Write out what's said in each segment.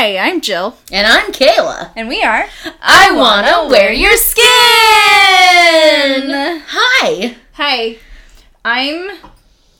Hi, I'm Jill, And I'm Kayla. and we are. I wanna wear your skin! Hi! Hi, I'm.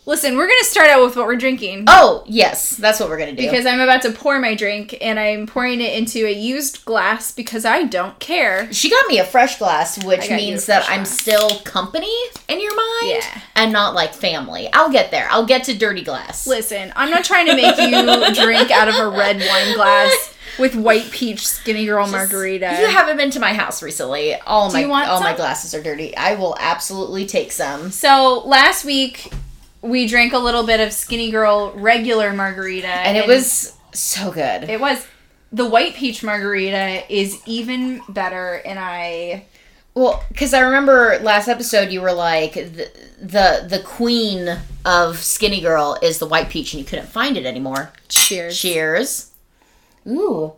Listen, we're gonna start out with what we're drinking Oh, yes, that's what we're gonna do. because I'm about to pour my drink, and I'm pouring it into a used glass because I don't care. she got me a fresh glass, which got you a means that fresh I'm still company in your mind Yeah. and not like family. I'll get there. I'll get to dirty glass. Listen, I'm not trying to make you drink out of a red wine glass with white peach skinny girl margarita. You haven't been to my house recently. All my you want all my glasses are dirty. I will absolutely take some. So last week we drank a little bit of Skinny Girl regular margarita, And it was so good. it was the white peach margarita is even better, and I Well, because I remember last episode you were like the, the the queen of Skinny Girl is the white peach, and you couldn't find it anymore. cheers. Cheers. Ooh.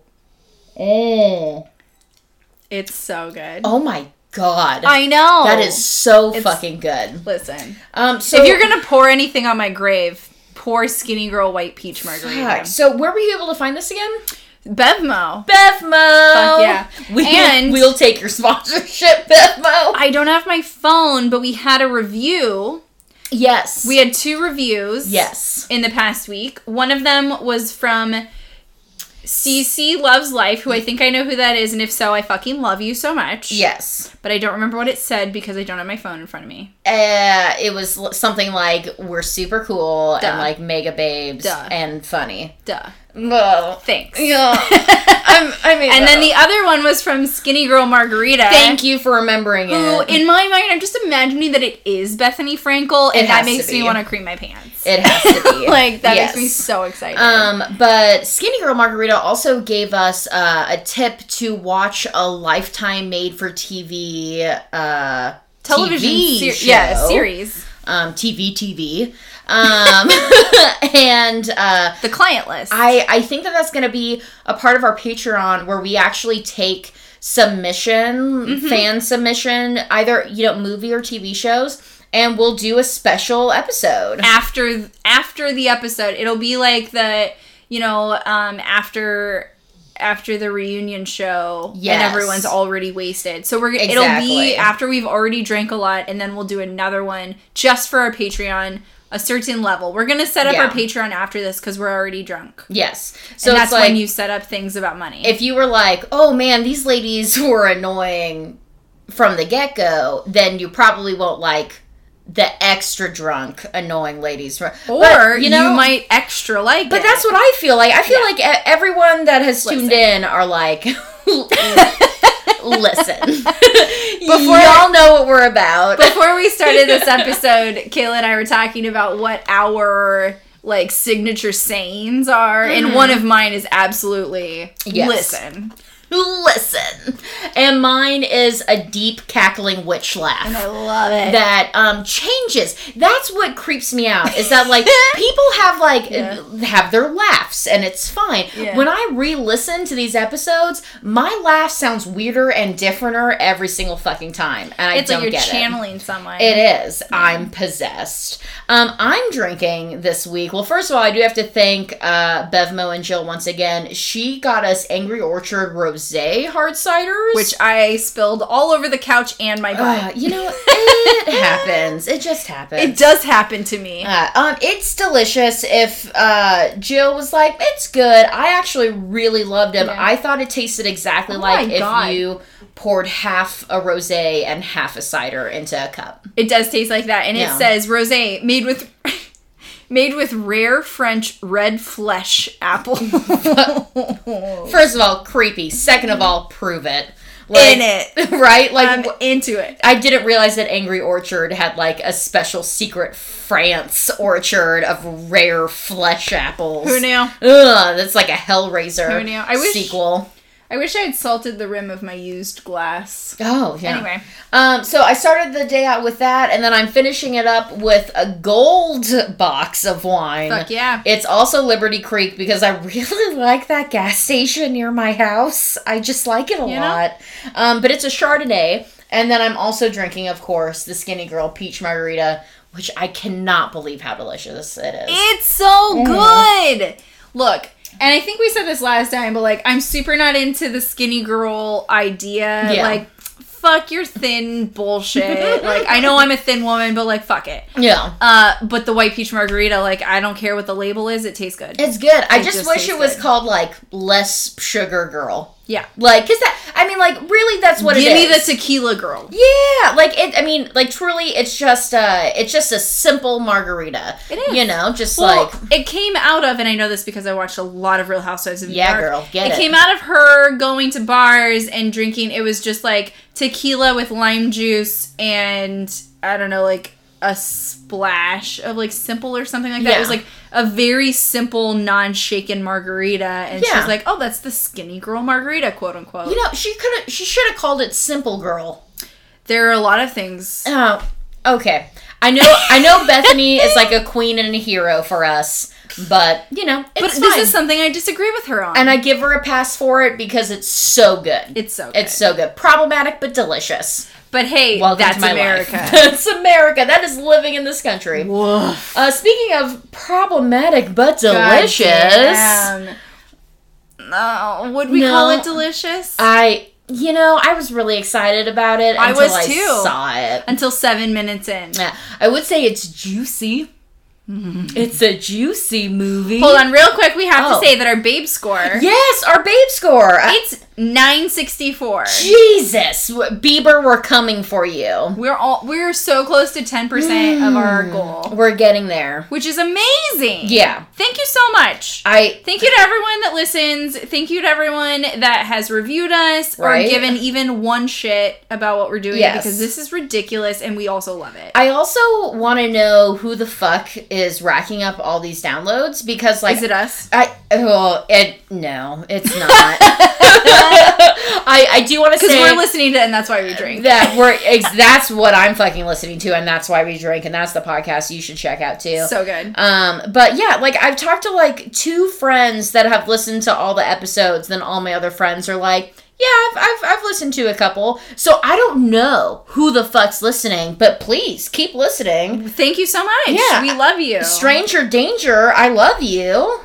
Eh. It's so good. Oh my god. I know that is so It's- fucking good. Listen, Um. So if you're gonna pour anything on my grave, pour Skinny Girl white peach margarita. Fuck. So where were you able to find this again? Bevmo. Bevmo. Fuck yeah. We, And- we'll take your sponsorship, Bevmo. I don't have my phone, but we had a review. yes. We had two reviews. yes. in the past week. One of them was from CC Loves Life, who I think I know who that is, and if so, I fucking love you so much. Yes. But I don't remember what it said because I don't have my phone in front of me. Uh, it was something like we're super cool Duh. and like mega babes Duh. and funny. Duh. Well, Thanks. yeah. I'm, I mean, and then the other one was from Skinny Girl Margarita. thank you for remembering Who, it. in my mind, I'm just imagining that it is Bethenny Frankel, and that makes me want to cream my pants. It has to be like that Yes. makes me so excited. Um, but Skinny Girl Margarita also gave us uh, a tip to watch a Lifetime made for TV uh, Television, TV ser- yeah, series. um, TV TV, um, and uh, The client list. I I think that that's going to be a part of our Patreon where we actually take submission, Mm-hmm. fan submission, either you know movie or TV shows, and we'll do a special episode. after after the episode it'll be like the you know um after after the reunion show Yes. and everyone's already wasted so we're gonna it'll be after we've already drank a lot and then we'll do another one just for our patreon a certain level we're gonna set up Yeah. our patreon after this because we're already drunk Yes, so that's like when you set up things about money if you were like, oh man, these ladies were annoying from the get go, then you probably won't like the extra drunk annoying ladies. Or but, you, might extra like But it. that's what I feel like. I feel Yeah. like everyone that has tuned Listen. in are like, listen. Before- Y'all know what we're about. before we started this episode, Kayla and I were talking about what our like signature sayings are, and mm-hmm. one of mine is absolutely Yes. listen. Listen. And mine is a deep cackling witch laugh. And I love it. that um changes that's what creeps me out is that like people have like Yeah. have their laughs and it's fine Yeah. when i re-listen to these episodes my laugh sounds weirder and differenter every single fucking time and i it's don't like you're get channeling someone. it it is i'm possessed um i'm drinking this week well first of all i do have to thank uh bevmo and jill once again she got us angry orchard rose hard ciders which I spilled all over the couch and my butt. uh, you know it happens it just happens it does happen to me. Uh, um, it's delicious. If uh, Jill was like, "It's good," I actually really loved them. Yeah. I thought it tasted exactly Oh like if God. you poured half a rosé and half a cider into a cup. It does taste like that, and Yeah. it says rosé made with. Made with rare French red flesh apple First of all, creepy. Second of all, prove it. in it. right? Like I'm into it. I didn't realize that Angry Orchard had like a special secret France orchard of rare flesh apples. Who knew? Ugh, that's like a Hellraiser Who knew? I wish- sequel. I wish I had salted the rim of my used glass. Oh, yeah. Anyway. Um, so I started the day out with that, and then I'm finishing it up with a gold box of wine. Fuck yeah. It's also Liberty Creek because I really like that gas station near my house. I just like it a You lot. Um, but it's a Chardonnay, and then I'm also drinking, of course, the Skinny Girl Peach Margarita, which I cannot believe how delicious it is. It's so good. Look, And I think we said this last time, but like, I'm super not into the skinny girl idea. Yeah. Like, fuck your thin bullshit. like, I know I'm a thin woman, but like, fuck it. Yeah. Uh, but the white peach margarita, like, I don't care what the label is, it tastes good. It's good. I just, just wish it was good. called like less sugar girl. Yeah. Like, cause that, I mean, like, really, that's what it is. Give me the tequila girl. yeah, like it. I mean, like, truly, it's just uh it's just a simple margarita. It is. You know, just Well, like it came out of, and I know this because I watched a lot of Real Housewives of New Yeah, York. girl, get it it. came out of her going to bars and drinking. It was just like tequila with lime juice and I don't know, like a splash of like simple or something like that. It was like a very simple, non-shaken margarita, and Yeah. she's like, "Oh, that's the skinny girl margarita, quote unquote." you know, she could have she should have called it simple girl. there are a lot of things. Oh, okay. I know I know Bethenny is like a queen and a hero for us, but you know, it's But fine. this is something I disagree with her on. and I give her a pass for it because it's so good. it's so good. It's so good. Problematic but delicious. But hey, Welcome that's America. life. That's America. That is living in this country. Woof. Uh, speaking of problematic but delicious, Goddamn. No, would we No. call it delicious? I you know I was really excited about it I was I too. saw it. Until seven minutes in. Yeah, I would say it's juicy. It's a juicy movie. Hold on, real quick. We have Oh. to say that our babe score. Yes, our babe score. Uh, It's nine sixty four. Jesus, Bieber, we're coming for you. We're all we're so close to ten percent of our Mm. goal, We're getting there. which is amazing. Yeah, Thank you so much. I Thank you to everyone that listens. Thank you to everyone that has reviewed us Right. or given even one shit about what we're doing Yes. because this is ridiculous and we also love it. I also want to know who the fuck is racking up all these downloads because like is it us? I oh it no it's not. I I do want to Because say we're listening to it and that's why we drink. that we're ex- that's what I'm fucking listening to and that's why we drink and that's the podcast you should check out too. So good. Um, but yeah, like I've talked to like two friends that have listened to all the episodes, then all my other friends are like, yeah, I've, I've, I've listened to a couple. So I don't know who the fuck's listening, but please keep listening. Thank you so much. Yeah. We love you. Stranger danger, I love you.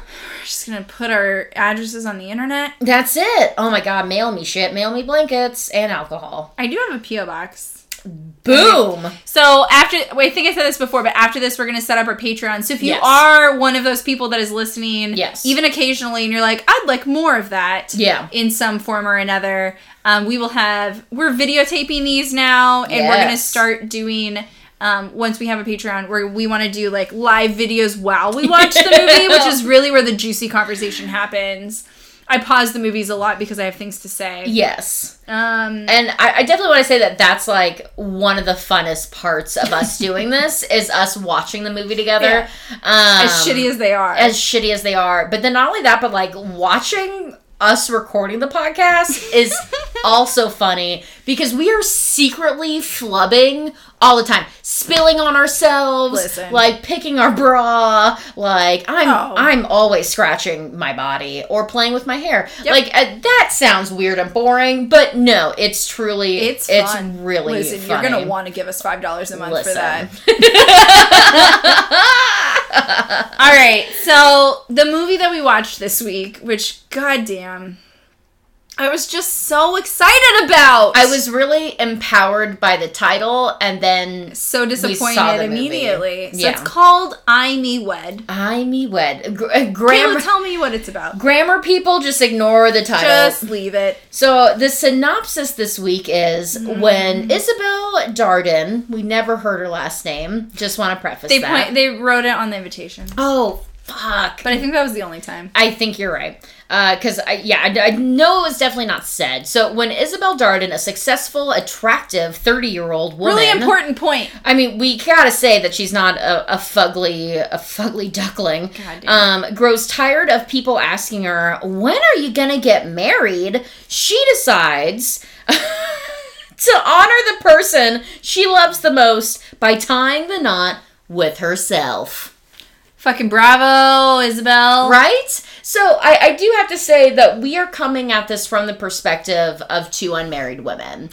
We're just gonna put our addresses on the internet. That's it. Oh my god, mail me shit, mail me blankets and alcohol. I do have a PO box. Boom. So after, wait, I think I said this before, but after this, we're gonna set up our Patreon. So if you Yes. are one of those people that is listening, Yes. even occasionally, and you're like, I'd like more of that, Yeah. in some form or another, um, we will have. We're videotaping these now, and we're gonna start doing. Um, once we have a Patreon, where we want to do like live videos while we watch the movie, which is really where the juicy conversation happens. I pause the movies a lot because I have things to say. Yes. Um, And I, I definitely want to say that that's like one of the funnest parts of us doing this is us watching the movie together. Um, as shitty as they are, as shitty as they are. But then not only that, but like watching us recording the podcast is also funny because we are secretly flubbing all the time, spilling on ourselves, Listen. like picking our bra, like I'm Oh. I'm always scratching my body or playing with my hair. Yep. Like uh, that sounds weird and boring, but no, it's truly It's it's fun. really Listen, funny. you're gonna want to give us five dollars a month Listen. for that. All right, so the movie that we watched this week, which goddamn, I was just so excited about. I was really empowered by the title and then so disappointed the immediately. So Yeah. it's called "I Me Wed." I me wed. Gr- uh, Kayla, tell me what it's about. grammar people just ignore the title. Just leave it. so the synopsis this week is Mm-hmm. when Isabel Darden, we never heard her last name. Just want to preface They that. point, they wrote it on the invitation, oh fuck. but I think that was the only time. I think you're right. Because, I yeah, I, I know it was definitely not said. So, when Isabel Darden, a successful, attractive 30 year old woman. Really important point. I mean, we gotta say that she's not a, a fugly, a fugly duckling. God damn. Um, grows tired of people asking her, "When are you gonna get married?" She decides to honor the person she loves the most by tying the knot with herself. Fucking bravo, Isabel. Right? So I, I do have to say that we are coming at this from the perspective of two unmarried women.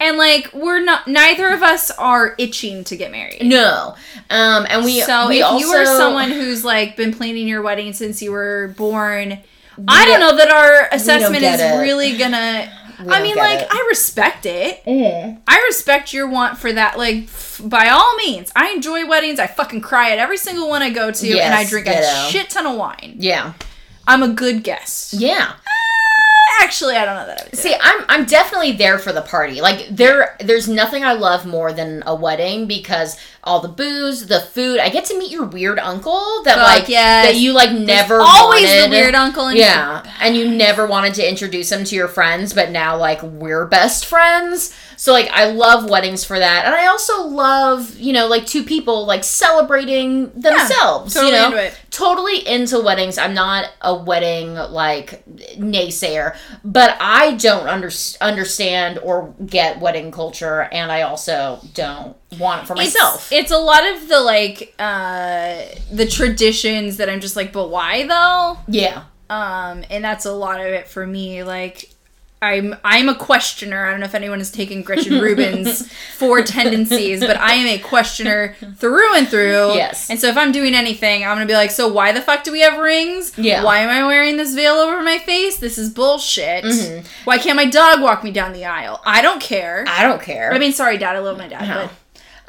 And like we're not neither of us are itching to get married. No. Um, and we so we if also, you are someone who's like been planning your wedding since you were born, I don't- don't know that our assessment is it. really gonna. I mean, like it. I respect it. Mm. I respect your want for that. Like f- by all means, I enjoy weddings. I fucking cry at every single one I go to, and I drink ditto. a shit ton of wine. Yeah. I'm a good guest. Yeah. Actually, I don't know that I. See, I'm I'm definitely there for the party. Like there there's nothing I love more than a wedding because all the booze, the food, I get to meet your weird uncle that Fuck like yes. that you like never always wanted. the weird uncle. And Yeah, and you never wanted to introduce him to your friends, but now like we're best friends. So like I love weddings for that, and I also love you know like two people like celebrating themselves. totally you know, into it. totally into weddings. I'm not a wedding like naysayer, but I don't under- understand or get wedding culture, and I also don't want it for myself. It's, a lot of the like uh the traditions that I'm just like, but why though? yeah, Um, and that's a lot of it for me. Like, I'm I'm a questioner. I don't know if anyone has taken Gretchen Rubin's four tendencies, but I am a questioner through and through. Yes. And so if I'm doing anything, I'm gonna be like, so why the fuck do we have rings? Yeah. Why am I wearing this veil over my face? This is bullshit. Mhm. Why can't my dog walk me down the aisle? I don't care. I don't care. I mean, sorry, Dad. I love my dad, No. but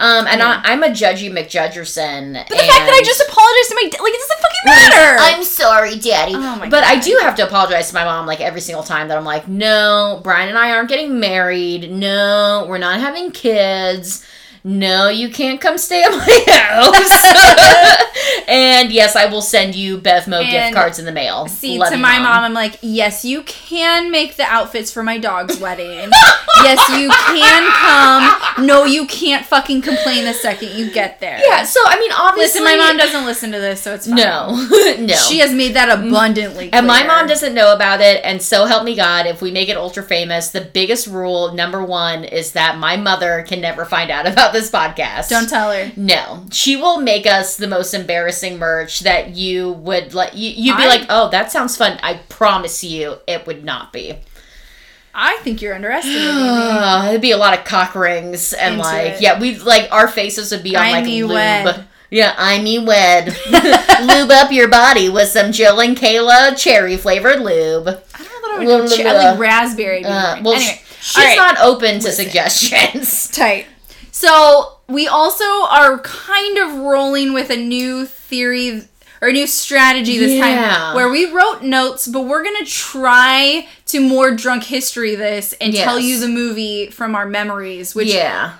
um, and Yeah. I, I'm a judgy McJudgerson. But the fact that I just apologized to my dad, like, it doesn't fucking matter. I'm sorry, Daddy. Oh but I do have to apologize to my mom like every single time that I'm like, no, Brian and I aren't getting married. No, we're not having kids. No, you can't come stay at my house. and yes, I will send you Bevmo gift cards in the mail. See, Love to you, my mom. I'm like, yes, you can make the outfits for my dog's wedding. yes, you can come. No, you can't fucking complain the second you get there. Yeah, so I mean, obviously, Listen, my mom doesn't listen to this, so it's fine. No, no. She has made that abundantly clear. And my mom doesn't know about it, and so help me God, if we make it ultra famous, the biggest rule, number one, is that my mother can never find out about this podcast. Don't tell her. No, she will make us the most embarrassing merch that you would like. You, you'd be I- like, "Oh, that sounds fun." I promise you, it would not be. I think you're underestimating me. It'd be a lot of cock rings and Into like, it. yeah, we like our faces would be on I'm like lube. wed. Yeah, I'm wed. lube up your body with some Jill and Kayla cherry flavored lube. I don't know that I would Blah, blah, ch- like raspberry. Uh, well, anyway, sh- she's right. not open to Listen. suggestions. tight. So we also are kind of rolling with a new theory or a new strategy this Yeah. time where we wrote notes, but we're gonna try to more drunk history this and tell you the movie from our memories, which yeah,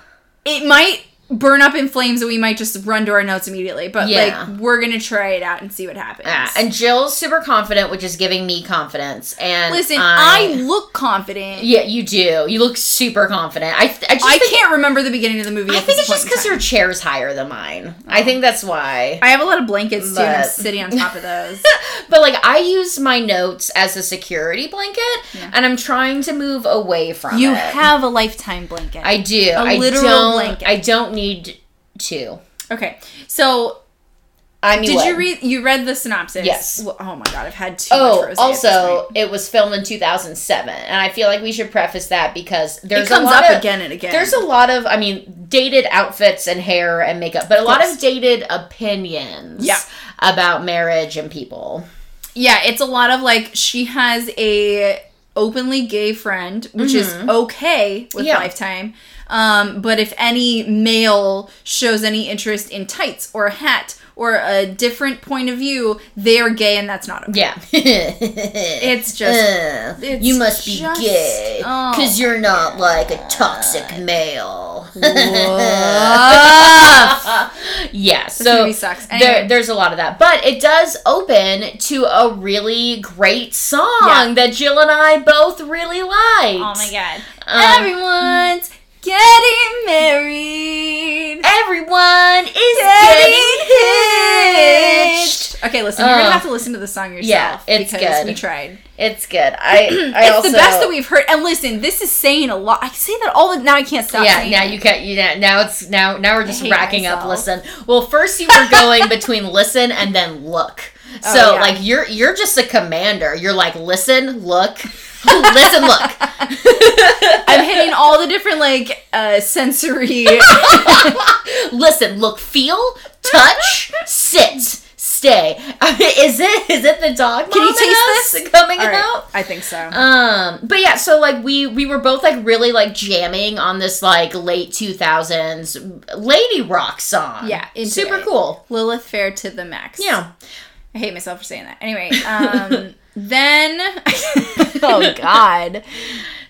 it might burn up in flames and we might just run to our notes immediately. But Yeah. like we're gonna try it out and see what happens. yeah. And Jill's super confident, which is giving me confidence. And listen, I, I, look confident. yeah, you do. You look super confident. I, th- I just I can't remember the beginning of the movie. I at think this it's just because your chair's higher than mine. I oh. think that's why. I have a lot of blankets too, and I'm sitting on top of those. But like I use my notes as a security blanket, Yeah. and I'm trying to move away from You it. have a lifetime blanket. I do. a I literal don't. blanket. I don't need to. okay, so I mean, did what? you read? You read the synopsis? Yes. Well, oh my god, I've had too Oh, rosé at this also, it was filmed in 2007, and I feel like we should preface that because there's a lot of, again and again. There's a lot of, I mean, dated outfits and hair and makeup, but a lot of dated opinions Yeah. about marriage and people. yeah, it's a lot of like she has a openly gay friend, which is okay with Mm-hmm. Yeah. Lifetime. Um, but if any male shows any interest in tights or a hat or a different point of view, they are gay, and that's not okay. Yeah. It's just it's you must be just- gay oh because you're not like a toxic male. yeah, so sucks. there, there's a lot of that, but it does open to a really great song Yeah. that Jill and I both really liked. Oh my god. Um, Everyone's getting married. Everyone is Getting getting hitched. hitched. Okay, listen, you're Uh, gonna have to listen to the song yourself. yeah, it's because good. We tried. It's good. I, I it's also, the best that we've heard. And listen, this is saying a lot. I say that all the now. I can't stop. yeah, saying now it. you can't. You now, now it's now now we're just racking up. Listen, well, first you were going between listen and then look. So Oh, yeah. like you're you're just a commander. You're like listen, look, Listen, look. I'm hitting all the different like uh sensory Listen, look, feel, touch, sit, stay. is it is it the dog? Can you taste this? coming right, out? I think so. Um, but yeah, so like we we were both like really like jamming on this like late two thousands lady rock song. Yeah, super it. cool. Lilith Fair to the max. Yeah, I hate myself for saying that. Anyway, um then Oh god.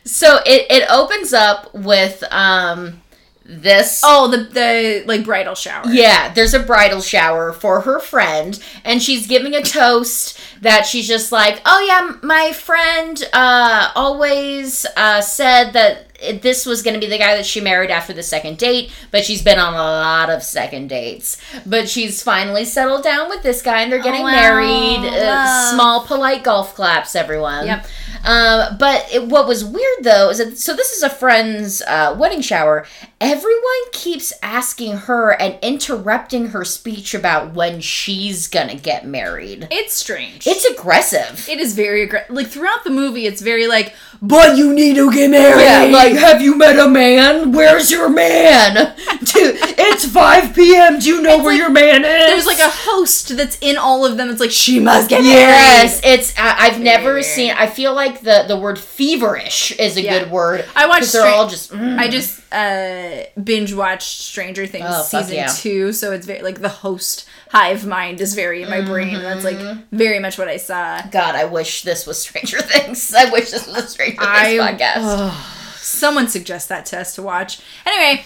so it it opens up with um this Oh, the the like bridal shower. Yeah, there's a bridal shower for her friend, and she's giving a toast that she's just like, "Oh yeah, my friend uh, always uh, said that this was going to be the guy that she married after the second date, but she's been on a lot of second dates. But she's finally settled down with this guy, and they're getting wow. married. Uh, small, polite golf claps, everyone. Yep. Um, but it, what was weird though is that so this is a friend's uh, wedding shower. Everyone keeps asking her and interrupting her speech about when she's gonna get married. It's strange. It's aggressive. it is very aggressive. Like throughout the movie, it's very like, but you need to get married. Yeah, like, have you met a man? Where's your man? Dude, it's 5 p.m. Do you know It's where like- your man is? there's like a host that's in all of them. It's like she must get Yes, it's. I, I've never weird. seen. I feel like the the word feverish is a Yeah. good word. I watched 'cause they're Stra- all just. mm. I just uh binge watched Stranger Things Oh, season yeah. two, so it's very like the host hive mind is very in my brain. And that's like Mm-hmm. very much what I saw. God, I wish this was Stranger Things. I wish this was a Stranger Things podcast. Someone suggest that to us to watch. Anyway,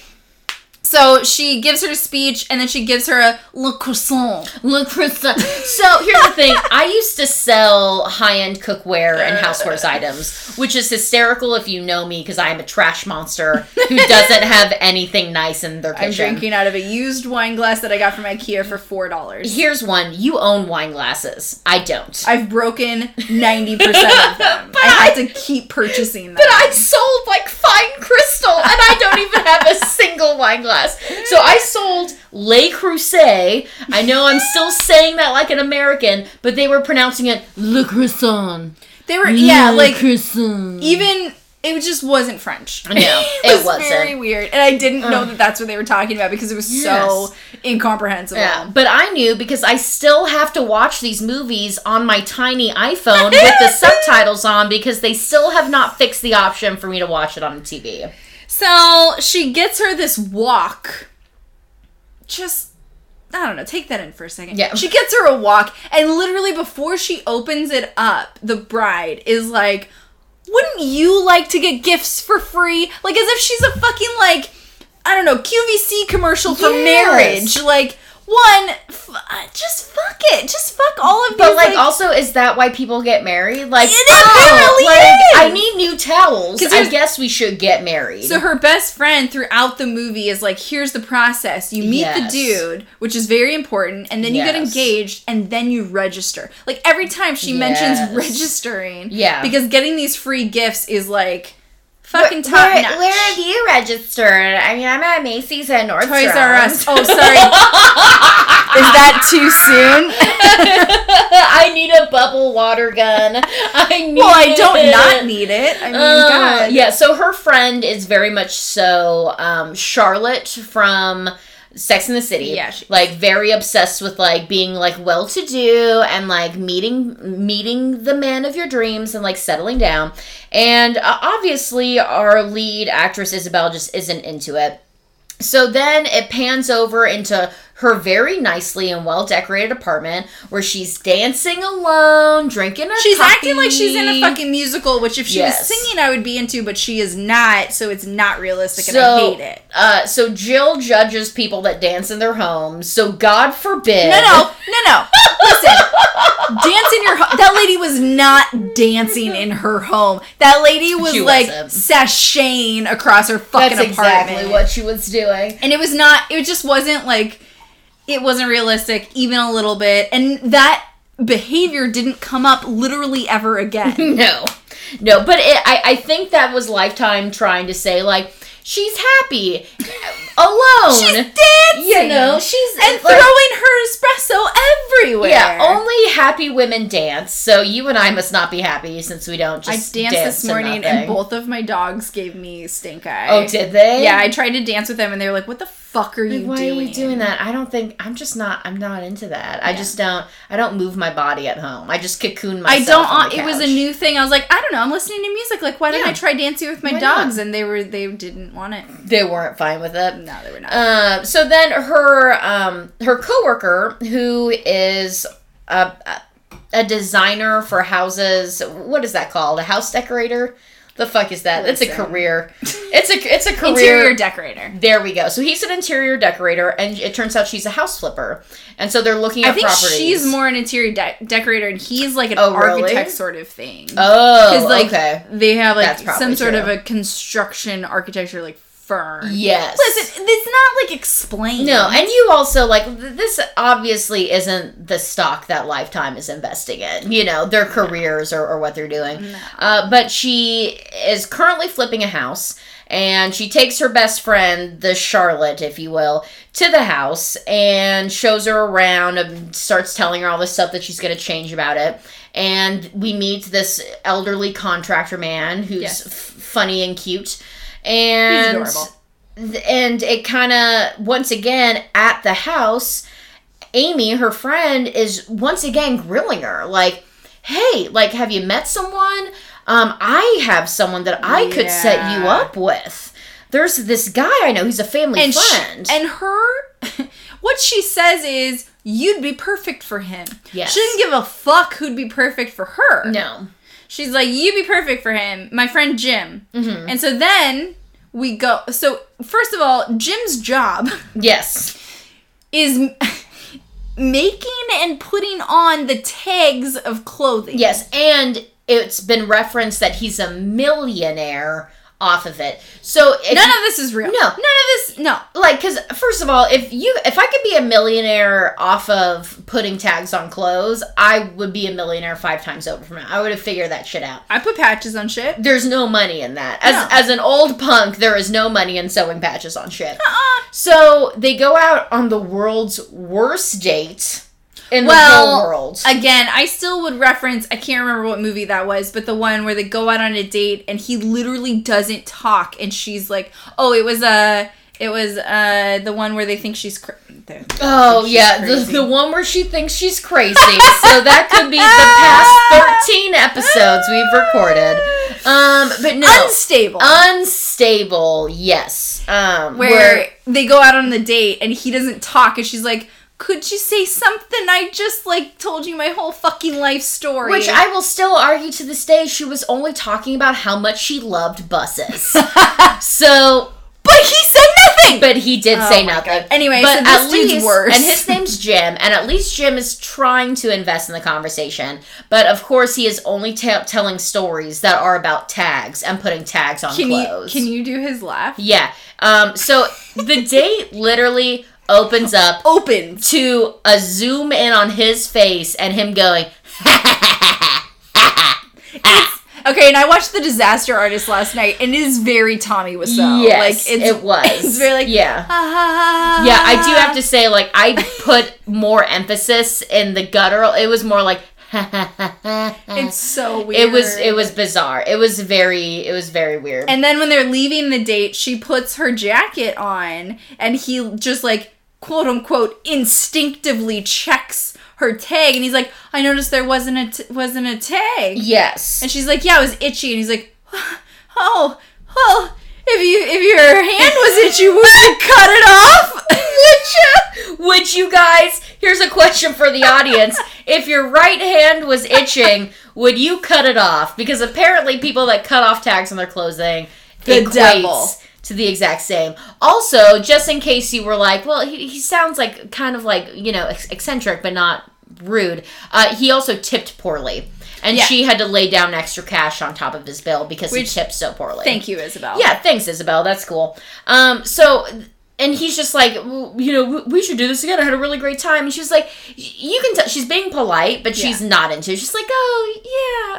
so she gives her speech and then she gives her a le croissant. Le croissant. So here's the thing. I used to sell high-end cookware and uh. housewares items, which is hysterical if you know me because I am a trash monster who doesn't have anything nice in their kitchen. I'm drinking out of a used wine glass that I got from IKEA for four dollars. Here's one. You own wine glasses. I don't. I've broken ninety percent of them. But I had to keep purchasing them. But I sold like fine crystal, and I don't even have a single wine glass. So I sold Le Creuset. I know I'm still saying that like an American, but they were pronouncing it Le Croissant. they were yeah, Le like Croissant. even it just wasn't French. No, it it was wasn't. very weird, and I didn't know uh. that that's what they were talking about because it was so incomprehensible. Yeah, but I knew because I still have to watch these movies on my tiny iPhone with the subtitles on because they still have not fixed the option for me to watch it on the TV. So she gets her this wok. Just I don't know, take that in for a second. Yeah. She gets her a wok, and literally before she opens it up, the bride is like, Wouldn't you like to get gifts for free? Like as if she's a fucking like I don't know, QVC commercial for Yes. marriage. Like one, f- uh, just fuck it. Just fuck all of these. But these. like, also, is that why people get married? Like, It oh, apparently like I need new towels. I guess we should get married. So her best friend throughout the movie is like, here's the process. You meet Yes. the dude, which is very important, and then you get engaged, and then you register. Like every time she mentions registering. Yeah. Because getting these free gifts is like fucking top where, notch. where have you registered? I mean, I'm at Macy's and Nordstrom. Toys R Us. Oh, sorry. is that too soon? I need a bubble water gun. I need well, I don't it. not need it. I mean, Uh, God. yeah, so her friend is very much so um, Charlotte from Sex in the City. Yeah, she- like very obsessed with like being like well to do and like meeting meeting the man of your dreams and like settling down. And uh, obviously, our lead actress Isabel just isn't into it. So then it pans over into her very nicely and well decorated apartment where she's dancing alone, drinking a She's acting like she's in a fucking musical, which if she Yes. was singing, I would be into, but she is not, so it's not realistic, and So, I hate it. Uh, so Jill judges people that dance in their homes. So God forbid. No, no, no, no. Listen, dance in your home. That lady was not dancing in her home. That lady was She like wasn't. sashaying across her fucking apartment. That's apartment. exactly what she was doing. and it was not. It just wasn't like. It wasn't realistic, even a little bit, and that behavior didn't come up literally ever again. No, no, but it, I, I think that was Lifetime trying to say like she's happy. alone. She's dancing. you know, she's and like- throwing her espresso everywhere. Yeah, only happy women dance. So you and I must not be happy since we don't I just danced dance this morning, and both of my dogs gave me stink eye. Oh, did they? Yeah, I tried to dance with them, and they were like, "What the fuck are Like, why doing?" are you doing that? I don't think I'm just not. I'm not into that. I just don't. I don't move my body at home. I just cocoon myself. I don't. on uh, It was a new thing. I was like, I don't know. I'm listening to music. Like, why don't I try dancing with my Why not? dogs? And they were. They didn't want it. They weren't fine with it. No, they were not. Um, so then her um, her coworker, who is a, a designer for houses, what is that called? A house decorator? The fuck is that? It's a career. It's a it's a career. Interior decorator. there we go. So he's an interior decorator, and it turns out she's a house flipper. And so they're looking at I think properties. she's more an interior de- decorator, and he's like an Oh, really? architect sort of thing. Oh, Because like okay. they have like some sort of a construction architecture like firm. Yes. Listen, it's not like explained. No, and you also like this obviously isn't the stock that Lifetime is investing in. You know, their careers or, or what they're doing. Uh, but she is currently flipping a house and she takes her best friend, the Charlotte, if you will, to the house and shows her around and starts telling her all the stuff that she's going to change about it. And we meet this elderly contractor man who's Yes. f- funny and cute. And and it kind of once again at the house amy her friend is once again grilling her. Like hey like have you met someone? Um i have someone that i could set you up with. There's this guy i know he's a family and she- friend. and her, what she says is, "You'd be perfect for him." Yes. She doesn't give a fuck who'd be perfect for her. no She's like, "You'd be perfect for him, my friend Jim." Mm-hmm. And so then we go. So first of all, Jim's job yes is making and putting on the tags of clothing. yes and it's been referenced that he's a millionaire off of it so None you- of this is real. No. None of this. No. like because first of all if you if i could be a millionaire off of putting tags on clothes i would be a millionaire five times over from now i would have figured that shit out I put patches on shit. there's no money in that as No. as an old punk there is no money in sewing patches on shit Uh-uh. so they go out on the world's worst date in the Well, whole world Again, I still would reference. I can't remember what movie that was, but the one where they go out on a date and he literally doesn't talk, and she's like, "Oh, it was uh, it was uh, the one where they think she's." Cr- they- Oh she's yeah, the, crazy. the one where she thinks she's crazy. so that could be the past thirteen episodes we've recorded. Um, but no, unstable. unstable. Yes. Um, where they go out on the date and he doesn't talk, and she's like, "Could you say something? I just like told you my whole fucking life story." which I will still argue to this day, she was only talking about how much she loved buses. so, but he said nothing. but he did Oh say nothing. God. Anyway, but so at least, worse. and his name's Jim, and at least Jim is trying to invest in the conversation. But of course, he is only ta telling stories that are about tags and putting tags on can you clothes. can you do his laugh? Yeah. Um. So the date literally opens up Open. to a zoom in on his face and him going. Okay, and I watched The Disaster Artist last night, and it is very Tommy Wiseau. Yes, like it's, it was. It's very like yeah. "Ha, ha, ha, Yeah, I do have to say, like, I put more emphasis in the guttural. It was more like, It's so weird. it was, it was bizarre. It was very, it was very weird. And then when they're leaving the date, she puts her jacket on, and he just like quote unquote instinctively checks her tag, and he's like, "I noticed there wasn't a t- wasn't a tag." yes. And she's like, "Yeah, it was itchy," and he's like, "Oh, well." If you if your hand was itchy, would you cut it off? would you? Would you guys? Here's a question for the audience. if your right hand was itching, would you cut it off? Because apparently, people that cut off tags on their clothing The equates devil. To the exact same. Also, just in case you were like, well, he, he sounds like kind of like you know eccentric, but not rude. Uh, he also tipped poorly. And Yeah. she had to lay down extra cash on top of his bill because Which- he tipped so poorly. Thank you, Isabel. Yeah, thanks, Isabel. That's cool. Um, so, and he's just like, "Well, you know, we- we should do this again. I had a really great time. And she's like, you can tell she's being polite, but she's not into it. She's like, oh,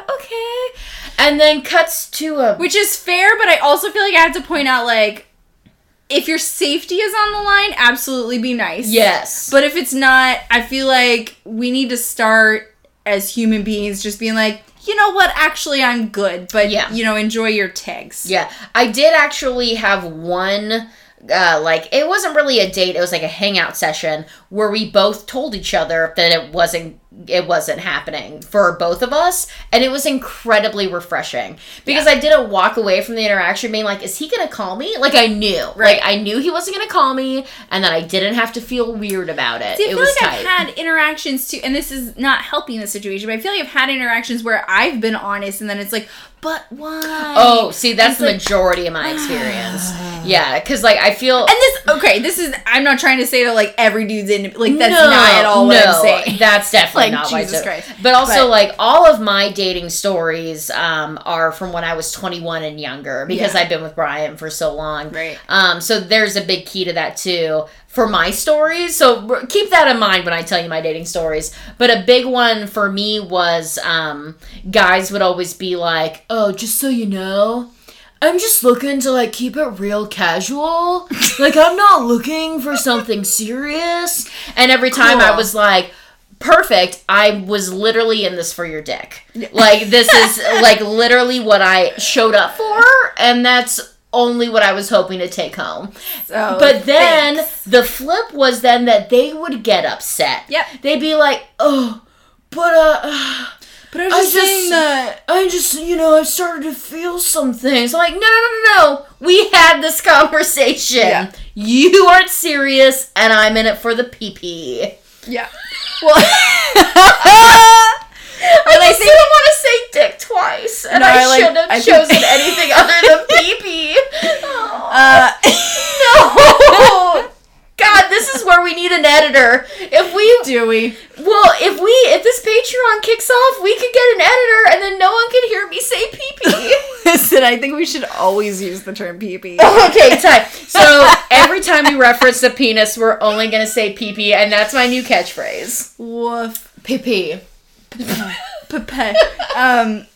yeah, okay. And then cuts to a. Which is fair, but I also feel like I have to point out like if your safety is on the line, absolutely be nice. Yes. But if it's not, I feel like we need to start as human beings just being like, you know what, actually I'm good, but Yeah. you know, enjoy your tags. Yeah, I did actually have one. Uh, like it wasn't really a date; it was like a hangout session where we both told each other that it wasn't it wasn't happening for both of us, and it was incredibly refreshing because I didn't walk away from the interaction being like, "Is he gonna call me?" Like I knew, Right. like I knew he wasn't gonna call me, and that I didn't have to feel weird about it. See, I it feel was like tight. I've had interactions too, and this is not helping the situation, but I feel like I've had interactions where I've been honest, and then it's like, but why? oh, see, that's the like- majority of my experience. yeah, because like I feel And this, okay, this is, I'm not trying to say that like every dude's in, like that's No, not at all what no, I'm saying. That's definitely Like, not Jesus. Christ. But also, But- like all of my dating stories um, are from when I was 21 and younger because Yeah. I've been with Brian for so long. Right. Um, so there's a big key to that too for my stories. So keep that in mind when I tell you my dating stories. But a big one for me was um, guys would always be like, "Oh, just so you know." I'm just looking to like keep it real casual. like I'm not looking for something serious. And every time I was like, perfect, I was literally in this for your dick. Like this is like literally what I showed up for and that's only what I was hoping to take home. So, But then thanks. the flip was then that they would get upset. Yep. They'd be like, "Oh, but uh but I was I just, saying that. I just, you know, I've started to feel some things. I'm like, no, no, no, no, no. We had this conversation. Yeah. You aren't serious, and I'm in it for the pee pee. Yeah. Well, I still want to say dick twice, and No, I, like- should have I think- chosen anything other than pee pee. uh, no! God, this is where we need an editor. If we do we? Well, if we if this Patreon kicks off, we could get an editor, and then no one can hear me say pee pee. Listen, I think we should always use the term pee-pee. okay, time. So every time we reference the penis, we're only gonna say pee pee, and that's my new catchphrase. Woof. Pee pee. Pepe. Um,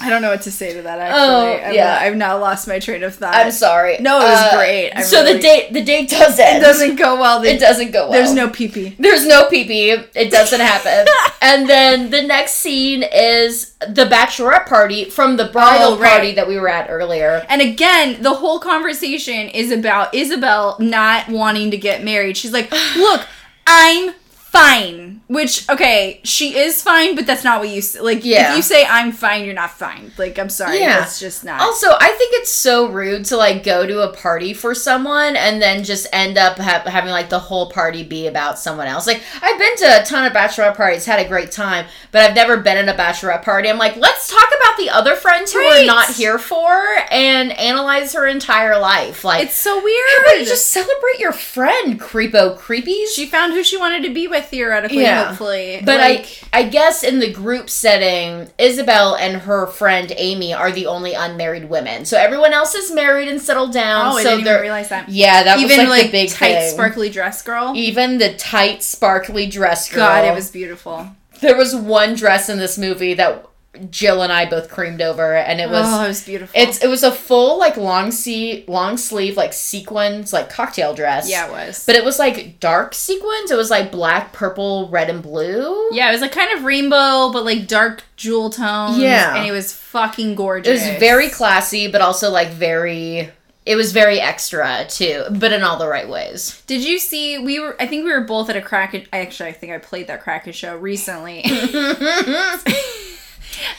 I don't know what to say to that. Actually, Oh, I've yeah. not- I've now lost my train of thought. I'm sorry. No, it was Uh, great. I so the date the date does end. It doesn't go well. The- It doesn't go well. There's no pee-pee. There's no pee pee. It doesn't happen. and then the next scene is the bachelorette party from the bridal Oh, right. party that we were at earlier. And again, the whole conversation is about Isabel not wanting to get married. She's like, "Look, I'm fine." Which, okay, she is fine, but that's not what you s- like. Yeah. If you say I'm fine, you're not fine. Like, I'm sorry, Yeah. that's just not. Also, I think it's so rude to like go to a party for someone and then just end up ha- having like the whole party be about someone else. Like I've been to a ton of bachelorette parties, had a great time, but I've never been in a bachelorette party. I'm like, let's talk about the other friends who Right. are not here for and analyze her entire life. Like, it's so how about weird. you just celebrate your friend, creepo creepies? she found who she wanted to be with theoretically, Yeah. hopefully. But like, I, I guess in the group setting, Isabel and her friend Amy are the only unmarried women. So everyone else is married and settled down. oh, I so didn't even realize that. yeah, that Even was like, like, the big tight, thing. sparkly dress girl. Even the tight, sparkly dress girl. God, it was beautiful. There was one dress in this movie that Jill and I both creamed over, and it was. oh, it was beautiful. It's it was a full like long see long sleeve like sequins like cocktail dress. yeah, it was. But it was like dark sequins. It was like black, purple, red, and blue. Yeah, it was like kind of rainbow, but like dark jewel tones. Yeah. and it was fucking gorgeous. It was very classy, but also like very. It was very extra too, but in all the right ways. Did you see? We were. I think we were both at a Kraken. Actually, I think I played that Kraken show recently.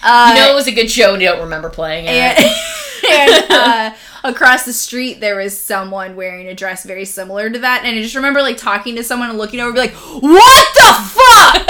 uh, you know, it was a good show, and you don't remember playing it. and, and uh, across the street there was someone wearing a dress very similar to that, and I just remember like talking to someone and looking over, and be like, "What the fuck?"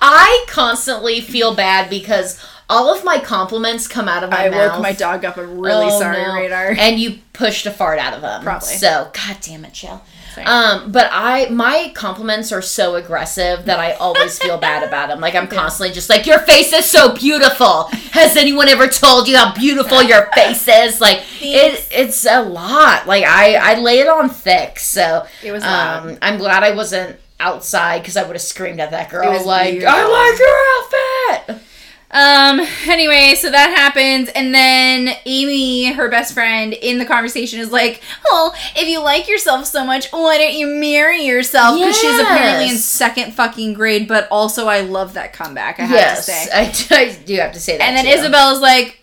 I constantly feel bad because all of my compliments come out of my I mouth. woke my dog up. I'm really Oh, sorry, no. Radar. And you pushed a fart out of him. Probably. So, god damn it, Jill. Um, but I my compliments are so aggressive that I always feel bad about them. Like I'm constantly just like, your face is so beautiful. Has anyone ever told you how beautiful your face is? Like it, it's a lot. Like I I lay it on thick. So It was um, I'm glad I wasn't outside because I would have screamed at that girl was like, beautiful. I like your outfit. Um, anyway, so that happens, and then Amy, her best friend, in the conversation is like, Oh, if you like yourself so much, why don't you marry yourself? Because she's apparently in second fucking grade, but also I love that comeback, I have yes, to say. I, I do have to say that. And then too. Isabella's like,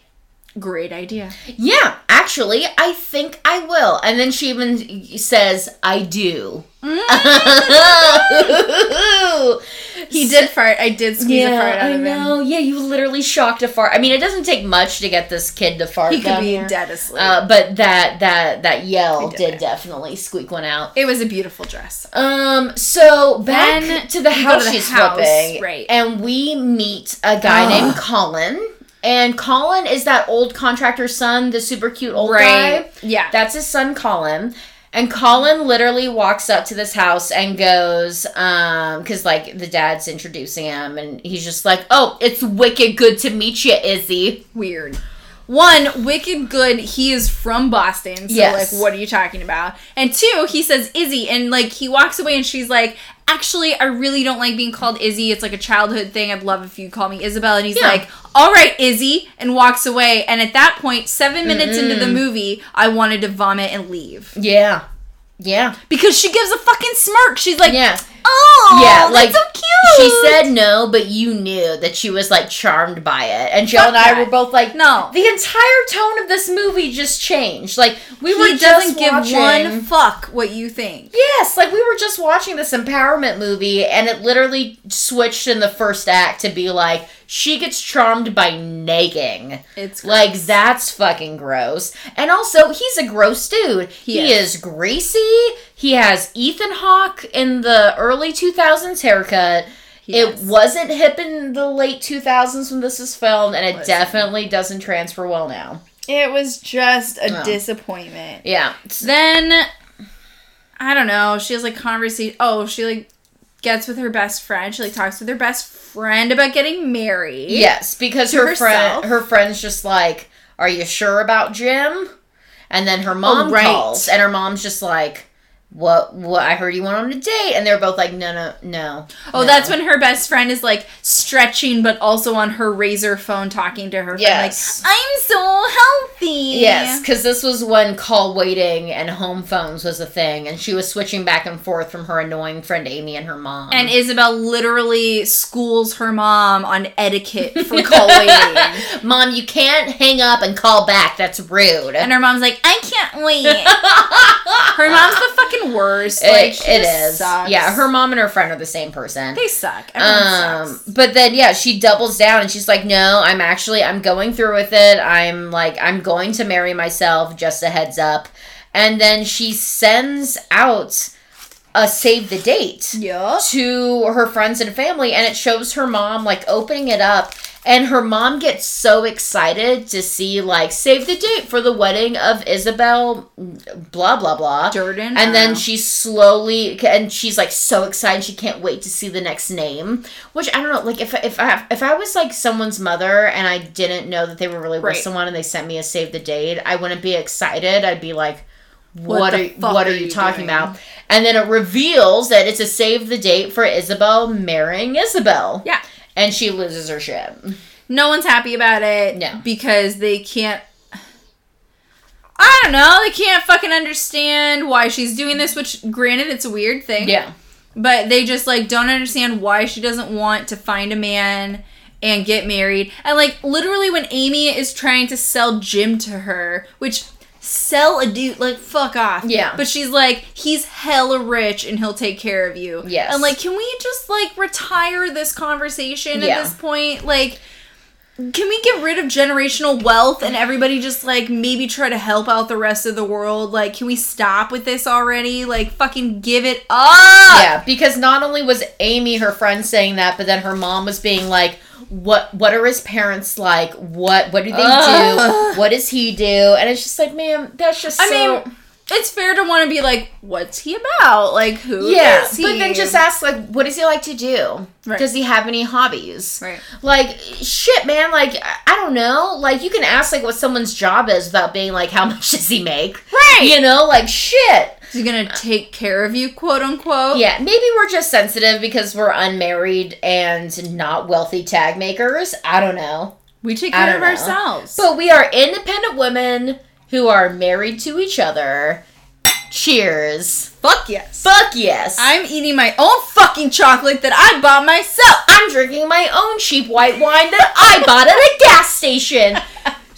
Great idea. Yeah, actually, I think I will. And then she even says, I do. He did fart. I did squeeze a fart out I of him. I know. Yeah, you literally shocked a fart. I mean, it doesn't take much to get this kid to fart. He could be here. dead asleep. Uh, but that that that yell did did, definitely squeak one out. it was a beautiful dress. Um. So back to the house to the she's house, flipping, right. And we meet a guy Ugh. named Colin. And Colin is that old contractor's son, the super cute old guy. Yeah. That's his son, Colin. And Colin literally walks up to this house and goes, um, because like the dad's introducing him, and he's just like, "Oh, it's wicked good to meet you, Izzy." weird. One, wicked good. He is from Boston. So, Yes. like, what are you talking about? And two, he says Izzy, and like, he walks away, and she's like, actually, I really don't like being called Izzy. It's like a childhood thing. I'd love if you call me Isabel. And he's Yeah. like, all right, Izzy, and walks away. And at that point, seven minutes into the movie, I wanted to vomit and leave Yeah, yeah, because she gives a fucking smirk. She's like, yeah. Oh, Yeah, that's like, so cute. She said no, but you knew that she was like charmed by it. And Joe Fuck and I that. were both like, No. The entire tone of this movie just changed. Like we were he just doesn't give watching. one fuck what you think. Yes, like we were just watching this empowerment movie, and it literally switched in the first act to be like she gets charmed by nagging. It's Like that's fucking gross. And also, he's a gross dude. He, is. is. greasy. He has Ethan Hawke in the early 2000s haircut. He it wasn't hip in the late 2000s when this is filmed, and it Listen. definitely doesn't transfer well now. It was just a No. disappointment. Yeah. Then I don't know. She has like conversation. Oh, she like gets with her best friend. She like talks with her best friend about getting married. Yes, because her friend her friend's just like, "Are you sure about Jim?" And then her mom Oh, right. calls, and her mom's just like, "What? What? I heard you went on a date." And they're both like, "No, no, no." Oh, no." that's when her best friend is like stretching, but also on her Razr phone talking to her Yes. friend. Like, I'm so healthy. Yes, because this was when call waiting and home phones was a thing, and she was switching back and forth from her annoying friend Amy and her mom. And Isabel literally schools her mom on etiquette for call waiting. mom, you can't hang up and call back. That's rude. And her mom's like, I can't wait. her mom's the fucking worst. Like, it, she it is. sucks. Yeah, her mom and her friend are the same person. They suck. Everyone um sucks. but then yeah she doubles down and she's like no i'm actually i'm going through with it i'm like i'm going to marry myself just a heads up and then she sends out a save the date Yup. to her friends and family and it shows her mom like opening it up and her mom gets so excited to see like save the date for the wedding of isabel blah blah blah Jordan. and then she slowly and she's like so excited she can't wait to see the next name which i don't know like if if i if i was like someone's mother and i didn't know that they were really Right. with someone and they sent me a save the date i wouldn't be excited i'd be like What what, are what are are you you talking doing? about and then it reveals that it's a save the date for isabel marrying isabel Yeah. And she loses her shit No one's happy about it. No. Because they can't. I don't know. They can't fucking understand why she's doing this, which, granted, it's a weird thing. yeah But they just, like, don't understand why she doesn't want to find a man and get married. And, like, literally, when Amy is trying to sell Jim to her, which. Sell a dude, like, fuck off. Yeah. But she's like, he's hella rich and he'll take care of you. Yes. And, like, can we just, like, retire this conversation Yeah. at this point? Like, can we get rid of generational wealth and everybody just like maybe try to help out the rest of the world? Like, can we stop with this already? Like, fucking give it up. Yeah, because not only was Amy her friend saying that, but then her mom was being like, "What? What are his parents like? What? What do they Ugh. do? What does he do?" And it's just like, ma'am, that's just. I so- mean, it's fair to want to be like, what's he about? Like, who yeah, is he? but then just ask like, what does he like to do? Right. Does he have any hobbies? Right. Like shit, man. Like I don't know. Like you can ask like what someone's job is without being like, how much does he make? Right. You know, like shit. She's gonna take care of you, quote unquote. Yeah, maybe we're just sensitive because we're unmarried and not wealthy tag makers. I don't know. We take care of know. ourselves. But we are independent women who are married to each other. Cheers. fuck yes. Fuck yes. I'm eating my own fucking chocolate that I bought myself. I'm drinking my own cheap white wine that I bought at a gas station.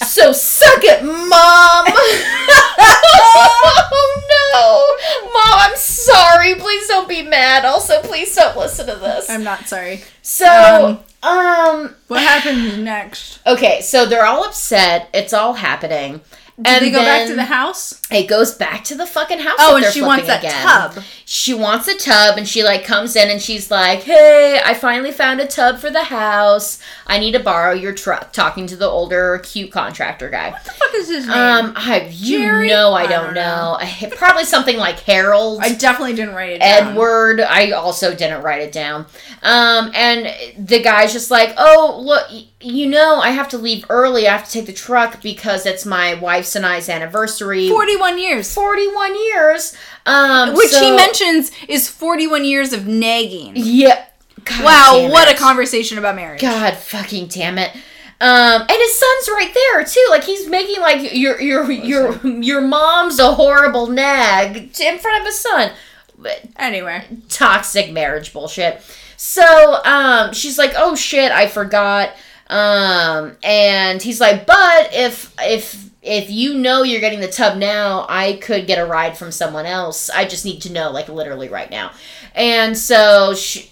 So suck it, mom. oh no. Mom, I'm sorry. Please don't be mad. Also, please don't listen to this. I'm not sorry. So, um, What happens next? okay, so they're all upset. It's all happening. And they go back to the house? It goes back to the fucking house. Oh, and she wants that tub. She wants a tub, and she like comes in and she's like, "Hey, I finally found a tub for the house. I need to borrow your truck." Talking to the older, cute contractor guy. What the fuck is his name? Um, I you Jerry? know I I don't don't know. I- Probably something like Harold. I definitely didn't write it down. Edward. I also didn't write it down. Um, and the guy's just like, "Oh, look, you know, I have to leave early. I have to take the truck because it's my wife's and I's anniversary. 41 years. 41 years. Um, Which he mentions is 41 years of nagging. Yeah. God wow, damn what a conversation about marriage. God fucking damn it. Um, and his son's right there too. Like he's making like your your your your mom's a horrible nag in front of his son. But Anyway, toxic marriage bullshit. So um, she's like, "Oh shit, I forgot." Um, and he's like, "But if if if you know you're getting the tub now, I could get a ride from someone else. I just need to know, like literally right now." And so she,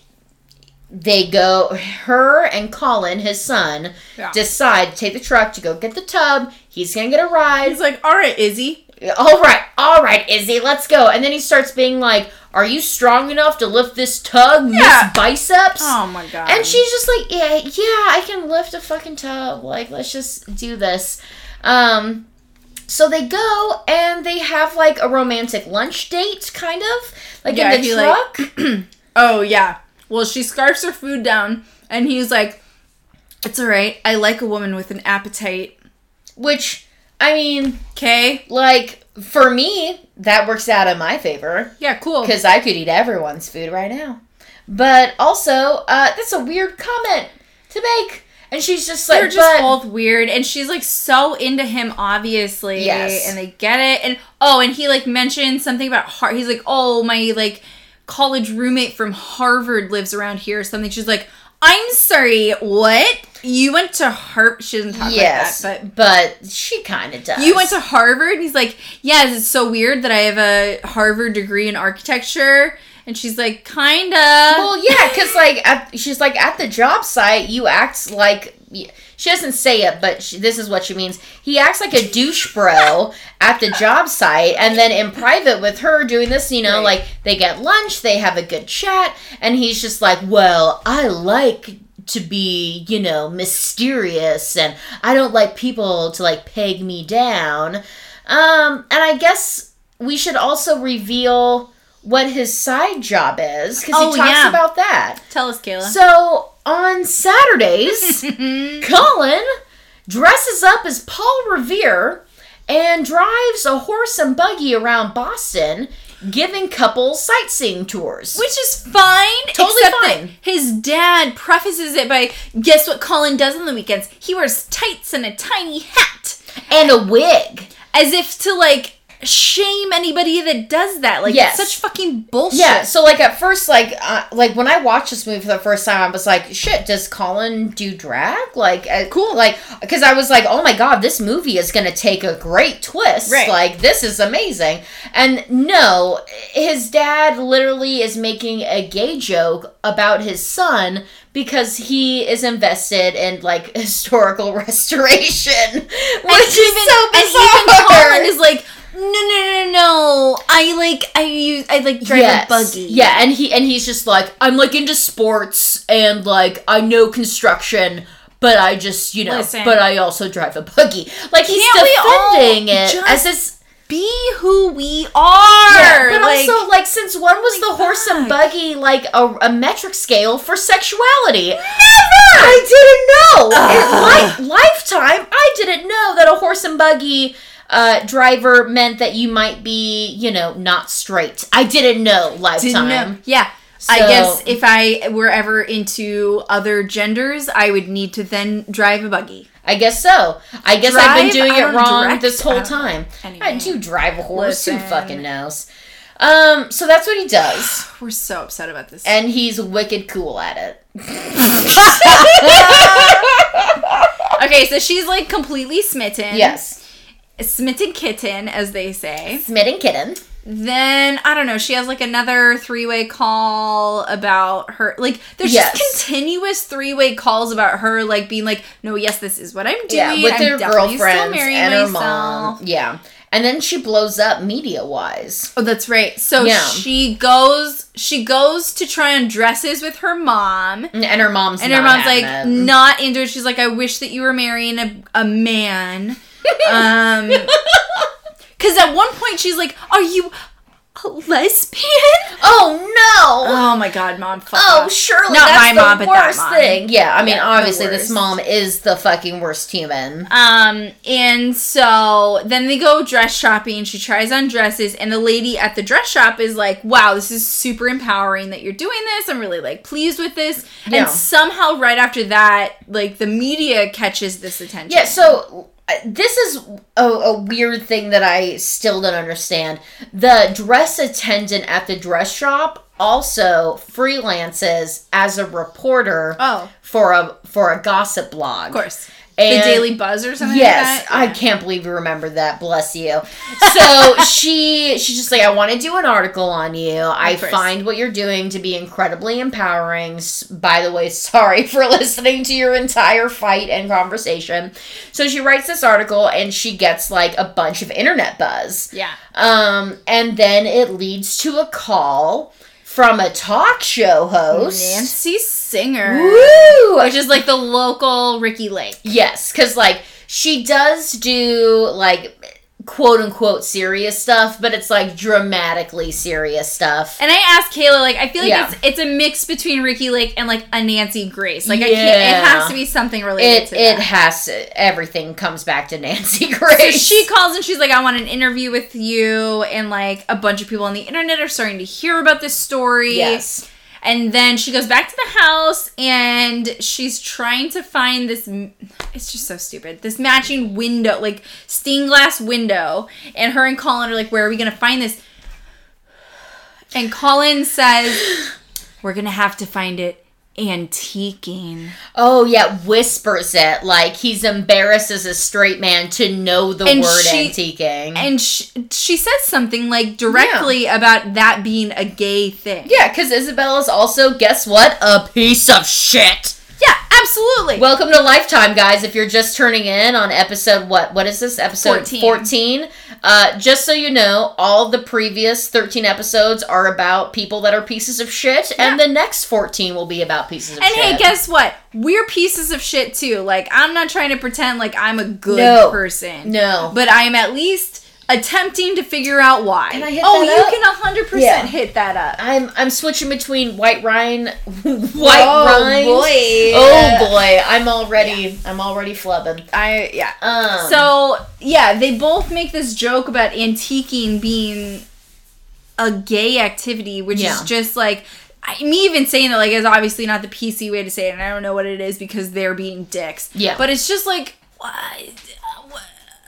they go. Her and Colin, his son, Yeah. decide to take the truck to go get the tub. He's gonna get a ride. he's like, all right, Izzy. All right, all right, Izzy, let's go. And then he starts being like, "Are you strong enough to lift this tug, Yeah. Miss Biceps?" Oh my god. And she's just like, "Yeah, yeah, I can lift a fucking tub. Like, let's just do this." Um, so they go and they have like a romantic lunch date, kind of like Yeah, in the he, like- truck. Oh yeah. Well, she scarfs her food down, and he's like, "It's all right. I like a woman with an appetite." which, I mean, Okay. like for me, that works out in my favor. Yeah. Cool. because I could eat everyone's food right now. But also, uh, that's a weird comment to make. And she's just like, They're just but both weird, and she's like so into him, obviously. Yes. And they get it, and oh, and he like mentioned something about Har. He's like, oh, my like college roommate from Harvard lives around here or something. She's like, I'm sorry, what? You went to Harvard? She doesn't talk yes, like that, but, but she kind of does. you went to Harvard. And he's like, yes, it's so weird that I have a Harvard degree in architecture. And she's like, kinda. Well, yeah, because like at, she's like at the job site, you act like she doesn't say it, but she, this is what she means. He acts like a douche bro at the job site, and then in private with her doing this, you know, Right. like they get lunch, they have a good chat, and he's just like, "Well, I like." To be, you know, mysterious, and I don't like people to like peg me down. Um, and I guess we should also reveal what his side job is because Oh, he talks yeah. about that. Tell us, Kayla. So on Saturdays, Colin dresses up as Paul Revere and drives a horse and buggy around Boston, giving couples sightseeing tours. Which is fine. Totally fine. his dad prefaces it by guess what Colin does on the weekends? He wears tights and a tiny hat. and a wig. As if to like shame anybody that does that. Like Yes. it's such fucking bullshit. Yeah, so like at first, like uh, like when I watched this movie for the first time, I was like, "Shit, does Colin do drag?" Like, uh, cool, like because I was like, "Oh my god, this movie is gonna take a great twist. Right. Like, this is amazing." And no, his dad literally is making a gay joke about his son because he is invested in like historical restoration, which and is even, so and even bizarre. Colin is like, no, no, no, no. I like, I use, I like drive Yes. a buggy. Yeah, and he and he's just like, I'm like into sports and like I know construction, but I just you know, Listen. but I also drive a buggy. Like he's Can't defending it as this. Be who we are. Yeah, but like, also like since when was the horse and buggy like a, a metric scale for sexuality? never. I didn't know. Ugh. In li- lifetime, I didn't know that a horse and buggy uh, driver meant that you might be, you know, not straight. I didn't know lifetime. Didn't know. Yeah. I guess if I were ever into other genders, I would need to then drive a buggy. I guess so. I guess I've been doing it wrong direct. this whole don't time. Anyway. I do drive a horse. Who fucking knows? Um, so that's what he does, We're so upset about this. and he's wicked cool at it. okay, so she's like completely smitten. Yes, Smitten kitten, as they say. smitten kitten. Then I don't know. She has like another three-way call about her. Like there's Yes. just continuous three-way calls about her, like being like, "No, yes, this is what I'm doing. Yeah, with I'm their girlfriends and her myself." mom. Yeah, and then she blows up media wise. Oh, that's right. So Yeah. she goes. She goes to try on dresses with her mom. And her mom's And her mom's like it. not into it. She's like, I wish that you were marrying a, a man. Um, because at one point she's like, Are you a lesbian? Oh no! Oh my god, mom. Fuck Oh, off. surely Not that's my the mom, but that worst mom. thing. Yeah, I mean, Yeah, obviously, this mom is the fucking worst human. Um, and so then they go dress shopping. She tries on dresses, and the lady at the dress shop is like, "Wow, this is super empowering that you're doing this. I'm really like pleased with this." Yeah. And somehow, right after that, like the media catches this attention. Yeah, so this is a, a weird thing that I still don't understand. The dress attendant at the dress shop also freelances as a reporter Oh, for a for a gossip blog. of course. And- the Daily Buzz or something Yes, like I can't believe you remember that. Bless you. So she she's just like, I want to do an article on you. I course. find what you're doing to be incredibly empowering. By the way, sorry for listening to your entire fight and conversation. So she writes this article and she gets like a bunch of internet buzz. Yeah. Um, and then it leads to a call from a talk show host. Nancy Singer. Woo! Which is like the local Ricki Lake. Yes, because like she does do like quote unquote serious stuff, but it's like dramatically serious stuff. And I asked Kayla, like, I feel like Yeah. it's it's a mix between Ricki Lake and like a Nancy Grace. Like, I can't. It has to be something related It to it that. has to, everything comes back to Nancy So Grace. she calls and she's like, I want an interview with you. And like a bunch of people on the internet are starting to hear about this story. yes. And then she goes back to the house and she's trying to find this. It's just so stupid. This matching window, like stained glass window. And her and Colin are like, Where are we going to find this? And Colin says, We're going to have to find it antiquing. Oh yeah, whispers it like he's embarrassed as a straight man to know the And word she- antiquing. And she, she says something like directly about that being a gay thing. yeah, because Isabella's also, guess what? A piece of shit. Yeah, absolutely. Welcome to Lifetime, guys. If you're just turning in on episode what? What is this? Episode 14. 14. Uh, just so you know, all the previous 13 episodes are about people that are pieces of shit, and the next 14 will be about pieces of And shit. And hey, guess what? We're pieces of shit too. Like, I'm not trying to pretend like I'm a good No. person. No. But I am at least attempting to figure out why. Can I hit oh, you up? can 100% hit that up. I'm I'm switching between White Rhine, White Oh, Rhine. boy. Oh boy, I'm already I'm already flubbing. I, yeah. Um, So, yeah, they both make this joke about antiquing being a gay activity, which Yeah. is just like. I, me even saying that like is obviously not the PC way to say it, and I don't know what it is because they're being dicks. Yeah. but it's just like what?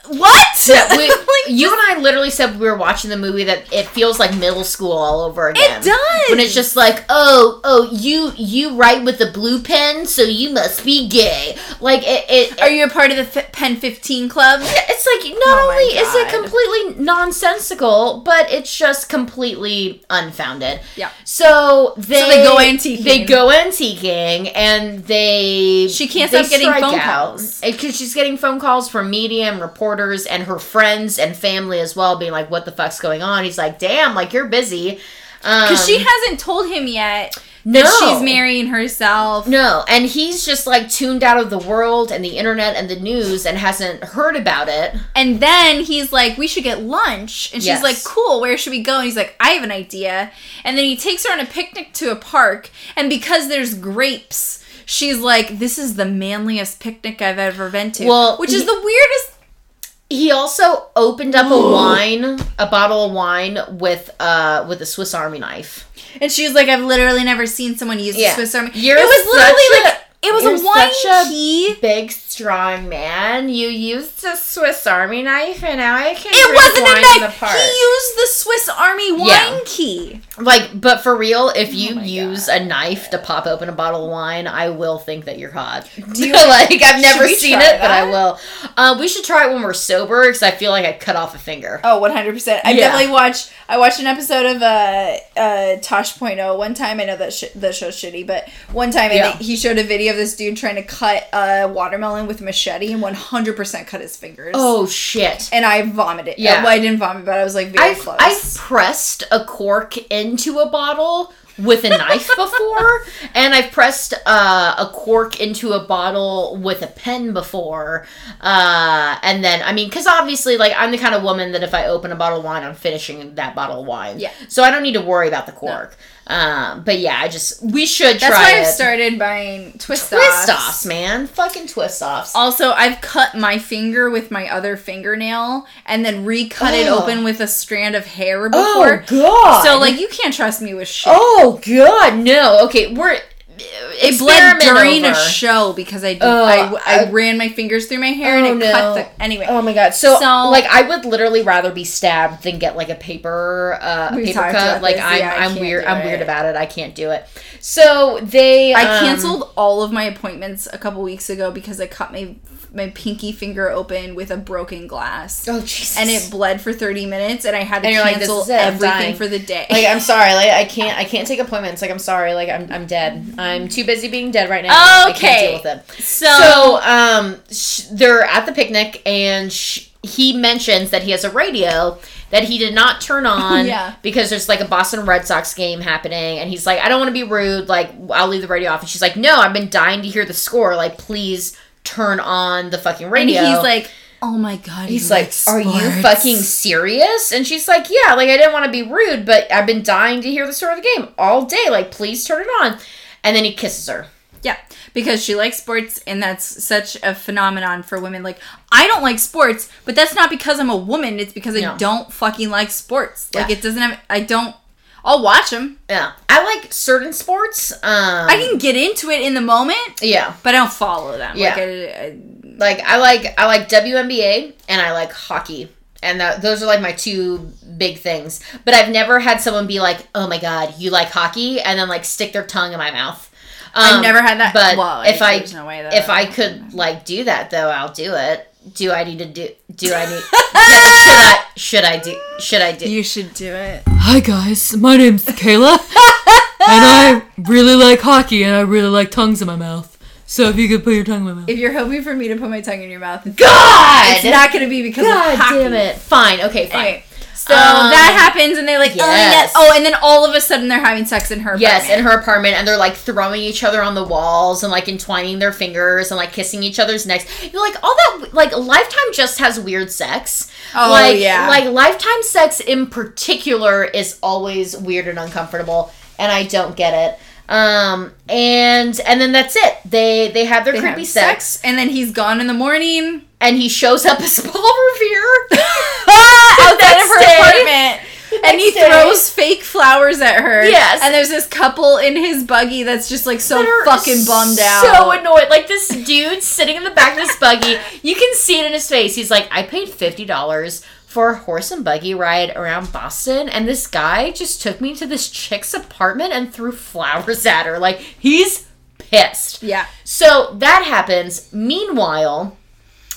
What? We, Like, you and I literally said we were watching the movie that it feels like middle school all over again. It does. When it's just like, oh, oh, you you write with the blue pen, so you must be gay. Like it, it, Are you a part of the F- Pen 15 Club? it's like not Oh only is it completely nonsensical, but it's just completely unfounded. Yeah. So they so they go antiquing. They go antiquing, and they She can't stop getting phone out. calls. because she's getting phone calls from media and reporters and her friends and family as well, being like, "What the fuck's going on?" He's like, "Damn, like you're busy." Because she Um, hasn't told him yet no. that she's marrying herself. No, and he's just like tuned out of the world and the internet and the news and hasn't heard about it. And then he's like, we should get lunch. And she's Yes. like, cool, where should we go? And he's like, I have an idea. And then he takes her on a picnic to a park. And because there's grapes, she's like, this is the manliest picnic I've ever been to. Well, which is he- the weirdest. He also opened up a wine, a bottle of wine with uh with a Swiss Army knife. And she was like, I've literally never seen someone use Yeah. the Swiss Army. You're it was literally such like a- it was you're a wine such a key. Big strong man, you used a Swiss Army knife, and now I can. It wasn't wine a in knife. the park. He used the Swiss Army wine Yeah. key. Like, but for real, if you Oh use God. a knife to pop open a bottle of wine, I will think that you're hot. Do you- like, I've never seen it, but I will. Uh, we should try it when we're sober because I feel like I cut off a finger. Oh, 100%. I Yeah. definitely watched I watched an episode of uh uh Tosh.0 one time. I know that sh- the show's shitty, but one time Yeah. he showed a video of this dude trying to cut a watermelon with a machete and 100% cut his fingers. Oh shit! And I vomited. Yeah. Well, I didn't vomit, but I was like very I've close. I've pressed a cork into a bottle with a knife before, and I've pressed uh, a cork into a bottle with a pen before, uh, and then I mean, because obviously, like I'm the kind of woman that if I open a bottle of wine, I'm finishing that bottle of wine. Yeah. So I don't need to worry about the cork. Um, but yeah, I just we should That's try why it. I've started buying twist, Twist offs. offs, man, fucking twist offs. Also, I've cut my finger with my other fingernail and then recut it Oh. open with a strand of hair before. Oh god! so like you can't trust me with shit. oh god, no. Okay, we're it bled during over. a show because I did, Oh, I, I I- ran my fingers through my hair Oh, and it no. cut the anyway. Oh my god! So, So- like, I would literally rather be stabbed than get like a paper, uh, a paper cut. Like, this. I'm, Yeah, I I'm weird. I'm weird about it. I can't do it. So they, I um, canceled all of my appointments a couple weeks ago because I cut my my pinky finger open with a broken glass. Oh Jesus! And it bled for 30 minutes and I had to like, cancel I'm everything for the day. like I'm sorry. Like I can't. I can't take appointments. Like I'm sorry. Like I'm. I'm dead. I'm too busy being dead right now. I Okay. can't deal with it. so, So, um, sh- they're at the picnic, and sh- he mentions that he has a radio that he did not turn on Yeah. because there's like a Boston Red Sox game happening, and he's like, I don't want to be rude, like I'll leave the radio off, and she's like, No, I've been dying to hear the score, like please turn on the fucking radio. and he's like, "Oh my god." He's like, "Are you fucking serious?" And she's like, "Yeah, like I didn't want to be rude, but I've been dying to hear the story of the game all day. Like, please turn it on." And then he kisses her. Yeah, because she likes sports, and that's such a phenomenon for women. Like, I don't like sports, but that's not because I'm a woman. It's because I No. don't fucking like sports. Like, Yeah. it doesn't have. I don't. I'll watch them. Yeah, I like certain sports. Um, I can get into it in the moment, yeah. but I don't follow them. Yeah. Like, I, I, like I like I like WNBA and I like hockey. And that, those are like my two big things. But I've never had someone be like, "Oh my god, you like hockey?" and then like stick their tongue in my mouth. I've Um, never had that. But well, if I there's no if I could like do that though, I'll do it. Do I need to do? Do I need? should I? Should I do? Should I do? you should do it. Hi guys, my name's Kayla, and I really like hockey, and I really like tongues in my mouth. So if you could put your tongue in my mouth. If you're hoping for me to put my tongue in your mouth, God, it's not going to be because God of hockey. damn it. Fine. Okay. Fine. Anyway, so Um, that happens, and they're like, oh, yes. yes. Oh, and then all of a sudden they're having sex in her Yes, apartment. in her apartment, and they're like throwing each other on the walls and like entwining their fingers and like kissing each other's necks. You're like all that. Like Lifetime just has weird sex. Oh, like, yeah. Like Lifetime sex in particular is always weird and uncomfortable, and I don't get it. Um, and and then that's it. They they have their They creepy have sex, and then he's gone in the morning and he shows up as Paul Revere outside of her day. apartment. And he day. throws fake flowers at her. Yes. And there's this couple in his buggy that's just like so fucking bummed out. So annoyed. Like this dude sitting in the back of this buggy. You can see it in his face. He's like, I paid fifty dollars for a horse and buggy ride around Boston, and this guy just took me to this chick's apartment and threw flowers at her. Like he's pissed. yeah. So that happens. Meanwhile,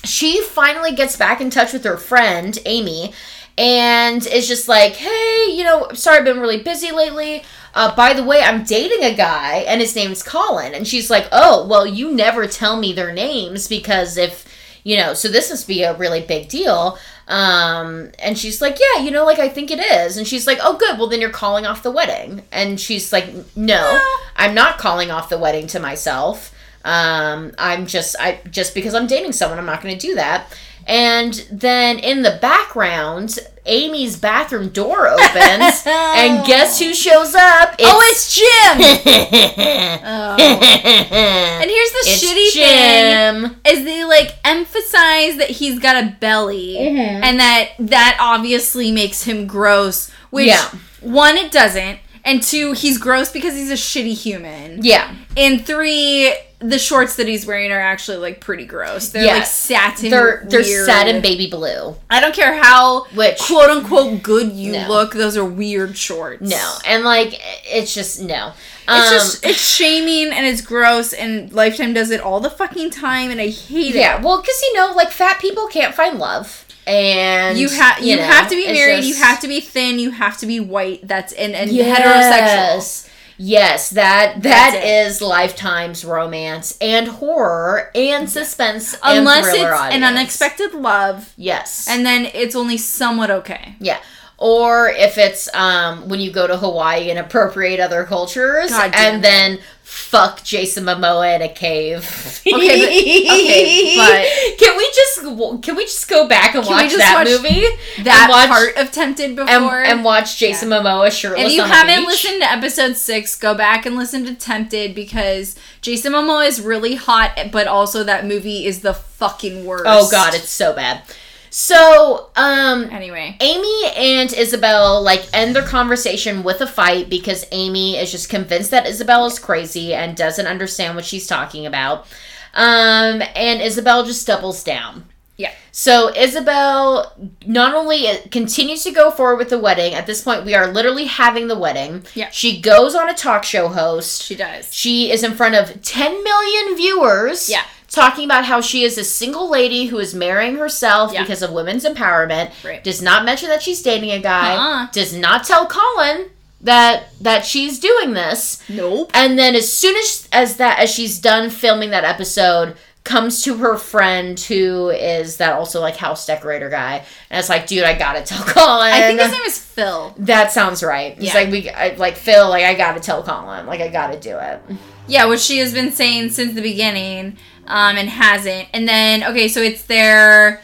she finally gets back in touch with her friend, Amy, and is just like, hey, you know, sorry, I've been really busy lately. Uh, by the way, I'm dating a guy, and his name's Colin. And she's like, oh, well, you never tell me their names because if, you know, so this must be a really big deal. Um, and she's like, yeah, you know, like I think it is. And she's like, oh, good. Well, then you're calling off the wedding. And she's like, no, I'm not calling off the wedding to myself. Um, I'm just, I just because I'm dating someone, I'm not going to do that. And then in the background, Amy's bathroom door opens, and guess who shows up? oh, it's Jim. oh. And here's the It's shitty thing: Jim. is they like emphasize that he's got a belly, Mhm. and that that obviously makes him gross. Which Yeah. one, it doesn't, and two, he's gross because he's a shitty human. Yeah, And three, the shorts that he's wearing are actually like pretty gross. They're Yeah. like satin. they're they're weird. satin baby blue. I don't care how Which quote unquote good you No. look. Those are weird shorts. no, and like it's just no. It's Um, just it's shaming and it's gross and Lifetime does it all the fucking time and I hate yeah. it. Yeah, well, because you know, like fat people can't find love, and You have you, know, have to be it's married. You have to be thin. You have to be white. That's and and heterosexual. Yes. That that is Lifetime's romance and horror and suspense Unless and it's thriller an unexpected love, Yes. and then it's only somewhat okay. yeah. Or if it's um when you go to Hawaii and appropriate other cultures and then fuck Jason Momoa in a cave. Okay, but- okay, can we just can we just go back and watch that watch movie That watch- part of Tempted before. and, and watch Jason Momoa shirtless If you haven't listened to episode six, go back and listen to Tempted because Jason Momoa is really hot, but also that movie is the fucking worst. Oh god, it's so bad. So, um anyway. Amy and Isabel like end their conversation with a fight because Amy is just convinced that Isabel is crazy and doesn't understand what she's talking about. Um and Isabel just doubles down. Yeah. So Isabel not only continues to go forward with the wedding, at this point we are literally having the wedding. Yeah. She goes on a talk show host. She does. She is in front of 10 million viewers. Yeah. Talking about how she is a single lady who is marrying herself Yeah. because of women's empowerment. Right. Does not mention that she's dating a guy. Uh-uh. Does not tell Colin that that she's doing this. Nope. And then as soon as as that as she's done filming that episode, comes to her friend who is that also like house decorator guy, and it's like, dude, I gotta tell Colin. I think his name is Phil. that sounds right. He's Yeah. like, we I, like Phil, like I gotta tell Colin, like I gotta do it. Yeah, which she has been saying since the beginning, um, and hasn't. And then okay, so it's their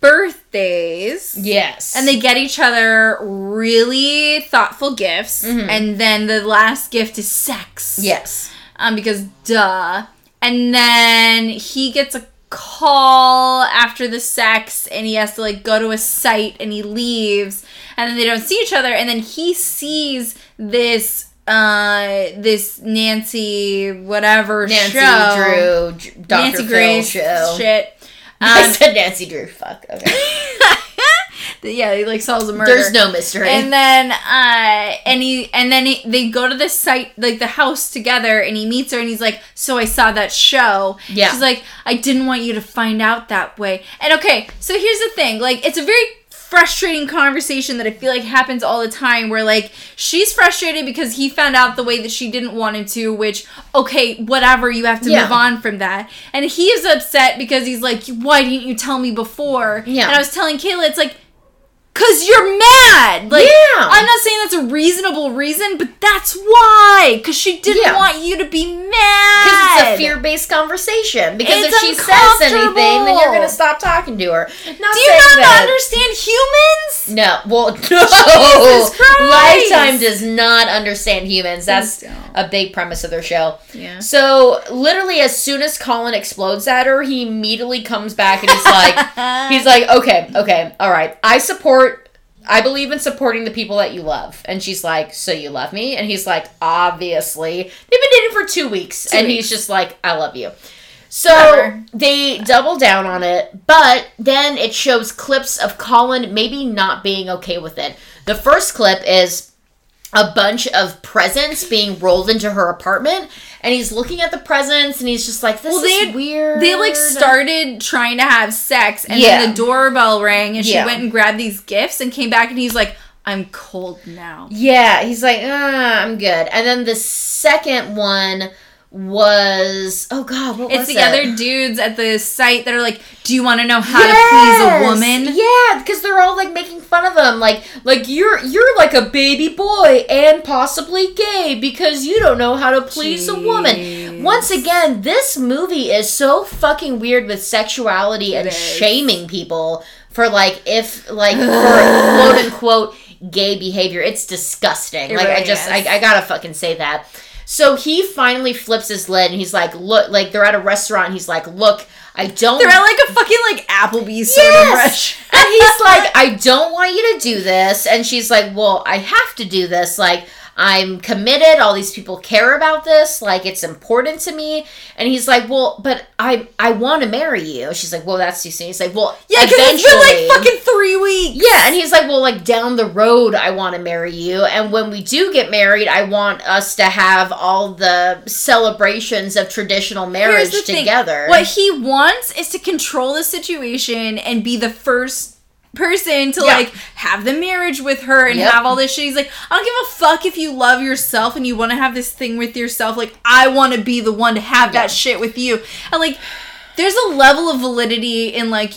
birthdays. Yes. And they get each other really thoughtful gifts, Mhm. and then the last gift is sex. Yes. um, because duh. And then he gets a call after the sex, and he has to like go to a site, and he leaves, and then they don't see each other, and then he sees this uh this Nancy whatever Nancy show Drew, Dr. Nancy Phil Grace show. shit. I Um, said Nancy Drew. Fuck. Okay. yeah, he like solves a murder. There's no mystery. And then uh and he and then he, they go to the site like the house together and he meets her and he's like, "So I saw that show." Yeah. She's like, "I didn't want you to find out that way." And okay, so here's the thing. Like it's a very frustrating conversation that I feel like happens all the time where like she's frustrated because he found out the way that she didn't want him to, which okay, whatever, you have to Yeah. move on from that. And he is upset because he's like, "Why didn't you tell me before?" Yeah. And I was telling Kayla it's like Cause you're mad. Like Yeah. I'm not saying that's a reasonable reason, but that's why. Cause she didn't Yeah. want you to be mad. Because it's a fear-based conversation. Because It's if she says anything, then you're gonna stop talking to her. Not Do you not that- understand humans? No, well, no. Lifetime does not understand humans. That's a big premise of their show. Yeah. So, literally, as soon as Colin explodes at her, he immediately comes back and he's like, he's like, okay, okay, all right, I support. I believe in supporting the people that you love. And she's like, So you love me? And he's like, Obviously. They've been dating for two weeks. Two and weeks. he's just like, I love you. So Whatever. they double down on it, but then it shows clips of Colin maybe not being okay with it. The first clip is a bunch of presents being rolled into her apartment, and he's looking at the presents and he's just like, This Well, is they- weird. They like started trying to have sex, and Yeah. then the doorbell rang, and she Yeah. went and grabbed these gifts and came back, and he's like, "I'm cold now." Yeah, he's like, ah, I'm good. And then the second one was oh god, what It's the it? other dudes at the site that are like, "Do you want to know how to please a woman?" Yeah, because they're all like making fun of them like like you're you're like a baby boy and possibly gay because you don't know how to please a woman. once again, this movie is so fucking weird with sexuality and shaming people for like if like for quote unquote gay behavior. It's disgusting. It like I just. I, I gotta fucking say that. So he finally flips his lid and he's like, look, like they're at a restaurant. And he's like, look, I don't. They're at like a fucking like Applebee's Yes! and he's like, I don't want you to do this. And she's like, Well, I have to do this. Like, I'm committed. All these people care about this. Like, it's important to me. And he's like, Well, but I I want to marry you. She's like, Well, that's too soon. He's like, Well, Yeah, because it's been like fucking three weeks. yeah, and he's like, well, like down the road, I want to marry you, and when we do get married, I want us to have all the celebrations of traditional marriage the thing. together. What he wants is to control the situation and be the first person to Yeah. like have the marriage with her and Yep. have all this shit. He's like, I don't give a fuck if you love yourself and you want to have this thing with yourself. Like, I want to be the one to have Yeah. that shit with you. And like, there's a level of validity in like,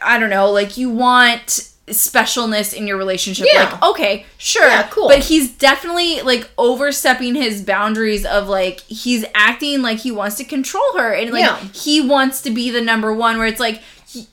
I don't know, like you want specialness in your relationship. Yeah. Like, okay, sure. Yeah, cool. But he's definitely like overstepping his boundaries of like he's acting like he wants to control her and like Yeah. he wants to be the number one where it's like he,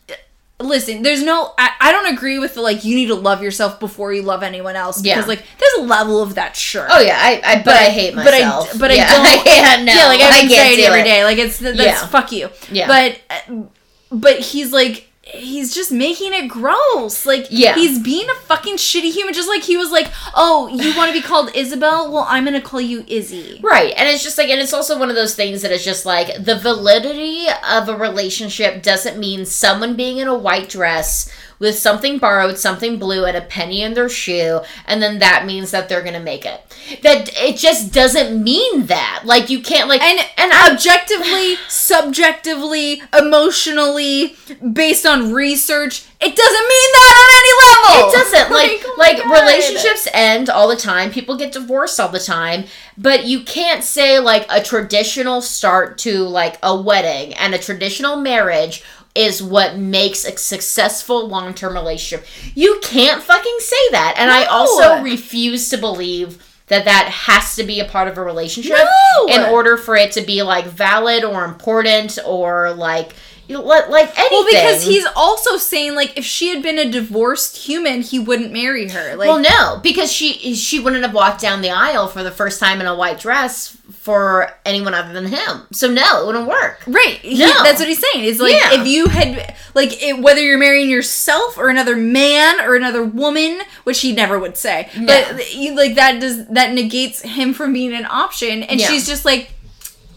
listen there's no I, I don't agree with the like you need to love yourself before you love anyone else because Yeah. like there's a level of that sure oh yeah, I, I but, I hate myself. but I- but I don't- yeah, no, yeah like I, I say it every it. day like it's that's Yeah. fuck you Yeah. but uh, but he's like he's just making it gross like Yeah. he's being a fucking shitty human just like he was like oh you want to be called isabel well i'm gonna call you izzy Right. And it's just like, and it's also one of those things that is just like the validity of a relationship doesn't mean someone being in a white dress with something borrowed, something blue, and a penny in their shoe, and then that means that they're gonna make it. That it just doesn't mean that. Like you can't like and and I objectively subjectively emotionally based on research it doesn't mean that on any level It doesn't like oh like relationships end all the time. People get divorced all the time, but you can't say like a traditional start to like a wedding and a traditional marriage is what makes a successful long-term relationship. You can't fucking say that. And I also refuse to believe that that has to be a part of a relationship No. in order for it to be like valid or important or like like like anything. well because he's also saying like if she had been a divorced human he wouldn't marry her like well, no, because she she wouldn't have walked down the aisle for the first time in a white dress for anyone other than him. So no, it wouldn't work. Right. He, That's what he's saying. It's like Yeah. if you had like it, whether you're marrying yourself or another man or another woman, which he never would say, but you, like that does that negates him from being an option, and Yeah. she's just like,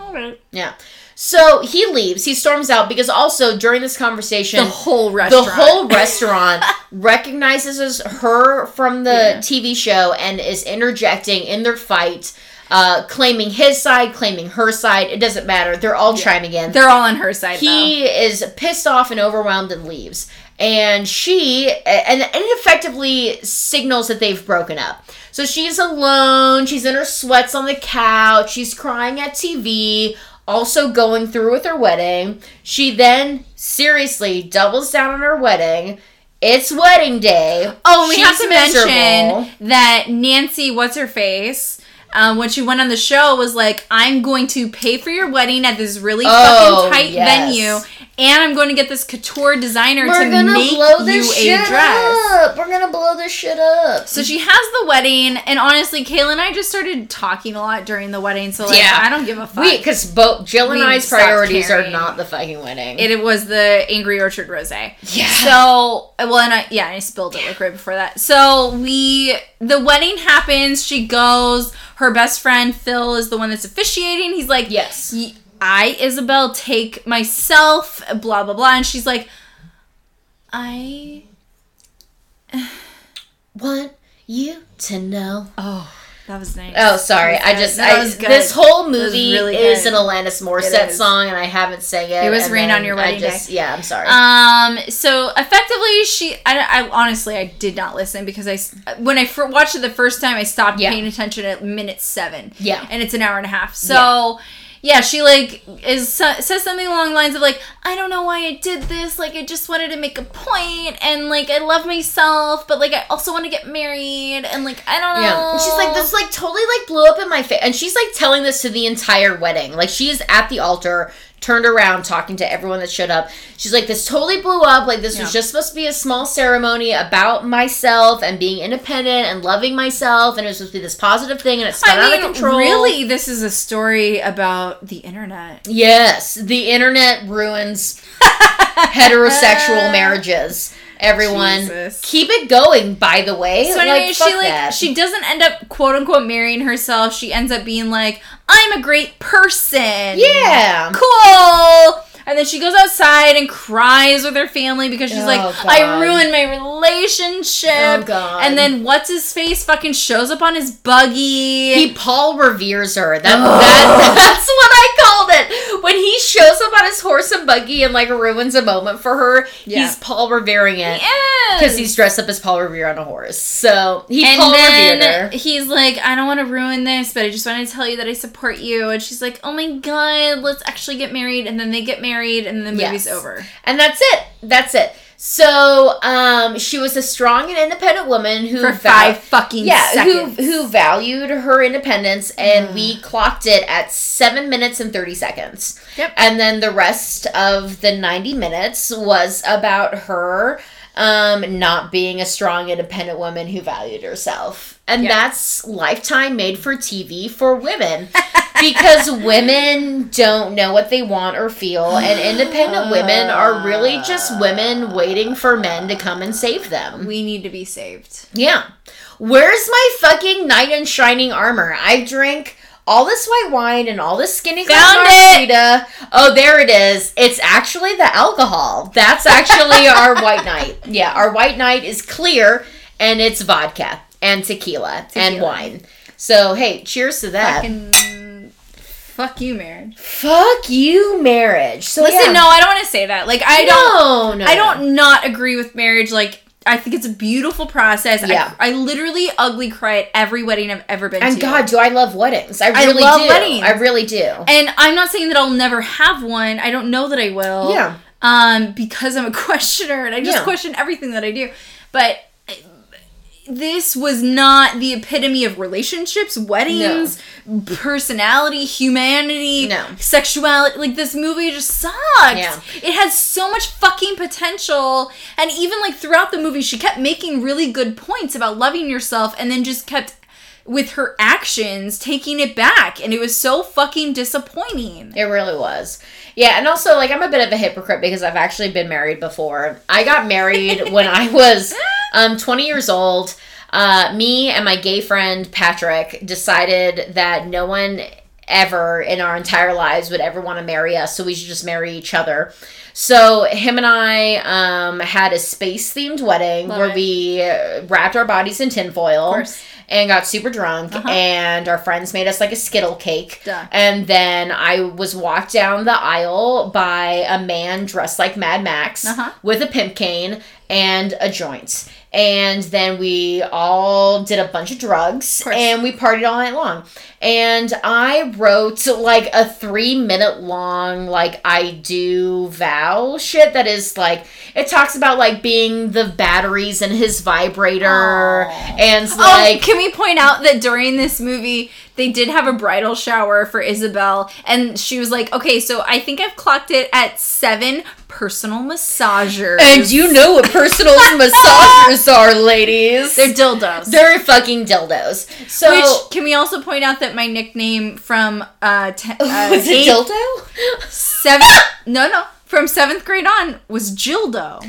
all right. Yeah. So he leaves. He storms out because also during this conversation, The whole the restaurant. whole restaurant recognizes her from the Yeah. TV show and is interjecting in their fight, uh, claiming his side, claiming her side. It doesn't matter. They're all chiming in. They're all on her side. he is pissed off and overwhelmed and leaves and she and, and it effectively signals that they've broken up so she's alone she's in her sweats on the couch she's crying at tv also going through with her wedding she then seriously doubles down on her wedding it's wedding day Oh, we She's have to miserable. mention that Nancy, what's her face, um, when she went on the show, was like, "I'm going to pay for your wedding at this really Oh, fucking tight yes. venue, and I'm going to get this couture designer we're to gonna make blow you this a shit dress." up we're gonna blow this shit up So she has the wedding, and honestly, Kayla and I just started talking a lot during the wedding. So like, Yeah. I don't give a fuck. we because both jill and We i's stopped priorities are not the fucking wedding it, it was the Angry Orchard Rosé. Yeah. So well, and I yeah, I spilled it like right before that. So we the wedding happens. She goes. Her best friend Phil is the one that's officiating. He's like, Yes. "Y- I Isabel take myself. Blah blah blah. And she's like, I want you to know. oh that was nice. Oh, sorry. I just I, was this whole movie really is good. an Alanis Morissette song, and I haven't sang it. It was Rain on Your I Wedding just, Day. Yeah, I'm sorry. Um. So effectively, she. I, I honestly, I did not listen because I s- when I watched it the first time, I stopped Yeah. paying attention at minute seven. Yeah. And it's an hour and a half. So yeah, she like is says something along the lines of like, I don't know why I did this. Like, I just wanted to make a point, and like, I love myself, but like, I also want to get married, and like, I don't know. Yeah. And she's like, this like totally like blew up in my face. And she's like telling this to the entire wedding. Like she is at the altar, turned around, talking to everyone that showed up. She's like, this totally blew up. Like this Yeah. was just supposed to be a small ceremony about myself and being independent and loving myself. And it was supposed to be this positive thing and it spun I out of control. really, this is a story about the internet. Yes. The internet ruins heterosexual marriages. Everyone, Jesus. keep it going. By the way, So like, anyway, fuck she like that. she doesn't end up quote unquote marrying herself. She ends up being like, I'm a great person. yeah. Cool. And then she goes outside and cries with her family because she's Oh, like, God. I ruined my relationship. Oh, God. And then what's his face fucking shows up on his buggy. He Paul reveres her. That, that that's what I called it. When he shows up on his horse and buggy and like ruins a moment for her, Yeah. he's Paul revering it because he's dressed up as Paul Revere on a horse. So he and Paul revered her. he's like, I don't want to ruin this, but I just want to tell you that I support you. And she's like, Oh my god, let's actually get married. And then they get married, and the movie's Yes. over. And that's it. That's it. So um, she was a strong and independent woman who For val- five fucking yeah, seconds. who who valued her independence, and we clocked it at seven minutes and thirty seconds. Yep. And then the rest of the ninety minutes was about her um, not being a strong, independent woman who valued herself, and Yeah. that's Lifetime made for TV for women. because women don't know what they want or feel, and independent women are really just women waiting for men to come and save them. we need to be saved. Yeah. Where's my fucking knight in shining armor? I drink all this white wine and all this skinny Found it! margarita. Oh, there it is. It's actually the alcohol. That's actually our white knight. Yeah, our white knight is clear and it's vodka and tequila, and wine. So, hey, cheers to that. Fucking fuck you, marriage. Fuck you, marriage. So Listen, yeah. no, I don't want to say that. Like, I don't. no, no, I don't not agree with marriage. Like, I think it's a beautiful process. Yeah. I, I literally ugly cry at every wedding I've ever been And to. And God, do I love weddings? I I really love do. weddings. I really do. And I'm not saying that I'll never have one. I don't know that I will. Yeah. Um, because I'm a questioner and I just Yeah. question everything that I do. But this was not the epitome of relationships, weddings, personality, humanity, No. sexuality. Like this movie just sucked. Yeah. It has so much fucking potential. And even like throughout the movie, she kept making really good points about loving yourself and then just kept with her actions taking it back and it was so fucking disappointing. It really was. Yeah, and also like I'm a bit of a hypocrite because I've actually been married before. I got married when I was um 20 years old. Uh, me and my gay friend Patrick decided that no one ever in our entire lives would ever want to marry us, so we should just marry each other. So him and I um, had a space themed wedding Love where it. we wrapped our bodies in tinfoil course. And got super drunk, Uh-huh. and our friends made us like a skittle cake. Duh. And then I was walked down the aisle by a man dressed like Mad Max Uh-huh. with a pimp cane and a joint. And then we all did a bunch of drugs course. and we partied all night long. And I wrote like a three minute long, like, I do vow shit that is like, it talks about like being the batteries in his vibrator Aw. and Oh, like, can we point out that during this movie they did have a bridal shower for Isabel and she was like, "Okay, so I think I've clocked it at 7 personal massagers." And you know what personal massagers are, ladies. they're dildos. They're fucking dildos. So Which can we also point out that my nickname from uh, te- uh was it eighth- dildo? seven no no from seventh grade on was Gildo.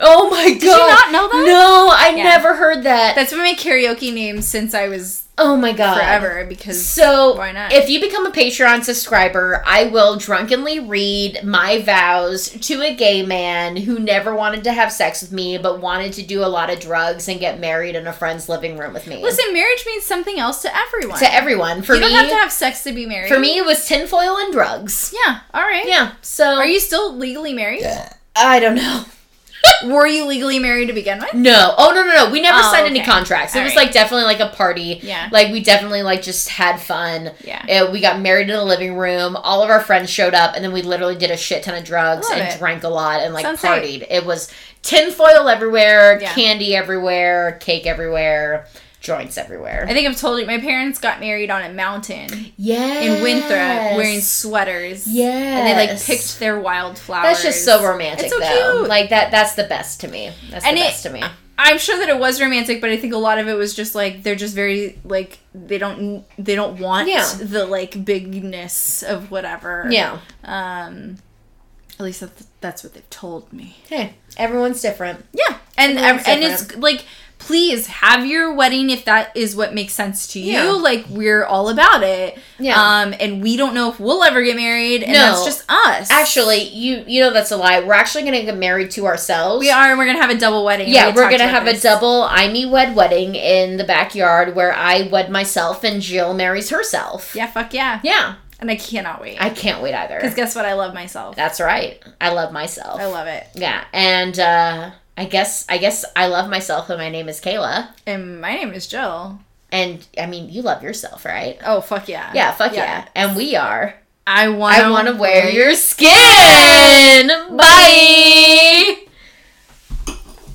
Oh my god! Did you not know that? No, I Yeah. never heard that. That's been my karaoke name since I was oh my god! forever because So, Why not? if you become a Patreon subscriber, I will drunkenly read my vows to a gay man who never wanted to have sex with me but wanted to do a lot of drugs and get married in a friend's living room with me. listen, marriage means something else to everyone. to everyone. For you me, don't have to have sex to be married. for me, it was tinfoil and drugs. yeah. All right. Yeah. So Are you still legally married? Yeah. I don't know. Were you legally married to begin with? No. Oh no no no. We never Oh, signed any okay. contracts. It was right. like definitely like a party. Yeah. Like we definitely like just had fun. Yeah. Uh, we got married in the living room. All of our friends showed up, and then we literally did a shit ton of drugs and it. drank a lot and like Sounds partied. It was tinfoil everywhere, Yeah. candy everywhere, cake everywhere, joints everywhere. I think I've told you my parents got married on a mountain yeah. in Winthrop wearing sweaters. Yes. And they like picked their wildflowers. That's just so romantic, It's so though. cute. Like that. That's the best to me. That's And the it- best to me. I'm sure that it was romantic, but I think a lot of it was just like they're just very like they don't they don't want Yeah. the like bigness of whatever. Yeah. Um, at least that's, that's what they've told me. Hey, everyone's different. Yeah, and Everyone's and it's like please have your wedding if that is what makes sense to you. Yeah. Like we're all about it. Yeah. Um, and we don't know if we'll ever get married, and No. that's just us. Actually, you you know that's a lie. We're actually gonna get married to ourselves. we are. and We're gonna have a double wedding. Yeah, We we're gonna have this. a double I me wed wedding in the backyard where I wed myself and Jill marries herself. Yeah, fuck yeah. Yeah. And I cannot wait. I can't wait either. Because guess what? I love myself. That's right. I love myself. I love it. Yeah, and uh, I guess I guess I love myself, and my name is Kayla. And my name is Jill. And I mean, you love yourself, right? Oh fuck yeah. Yeah, fuck yeah. And we are. I want. I want to wear your skin. Bye.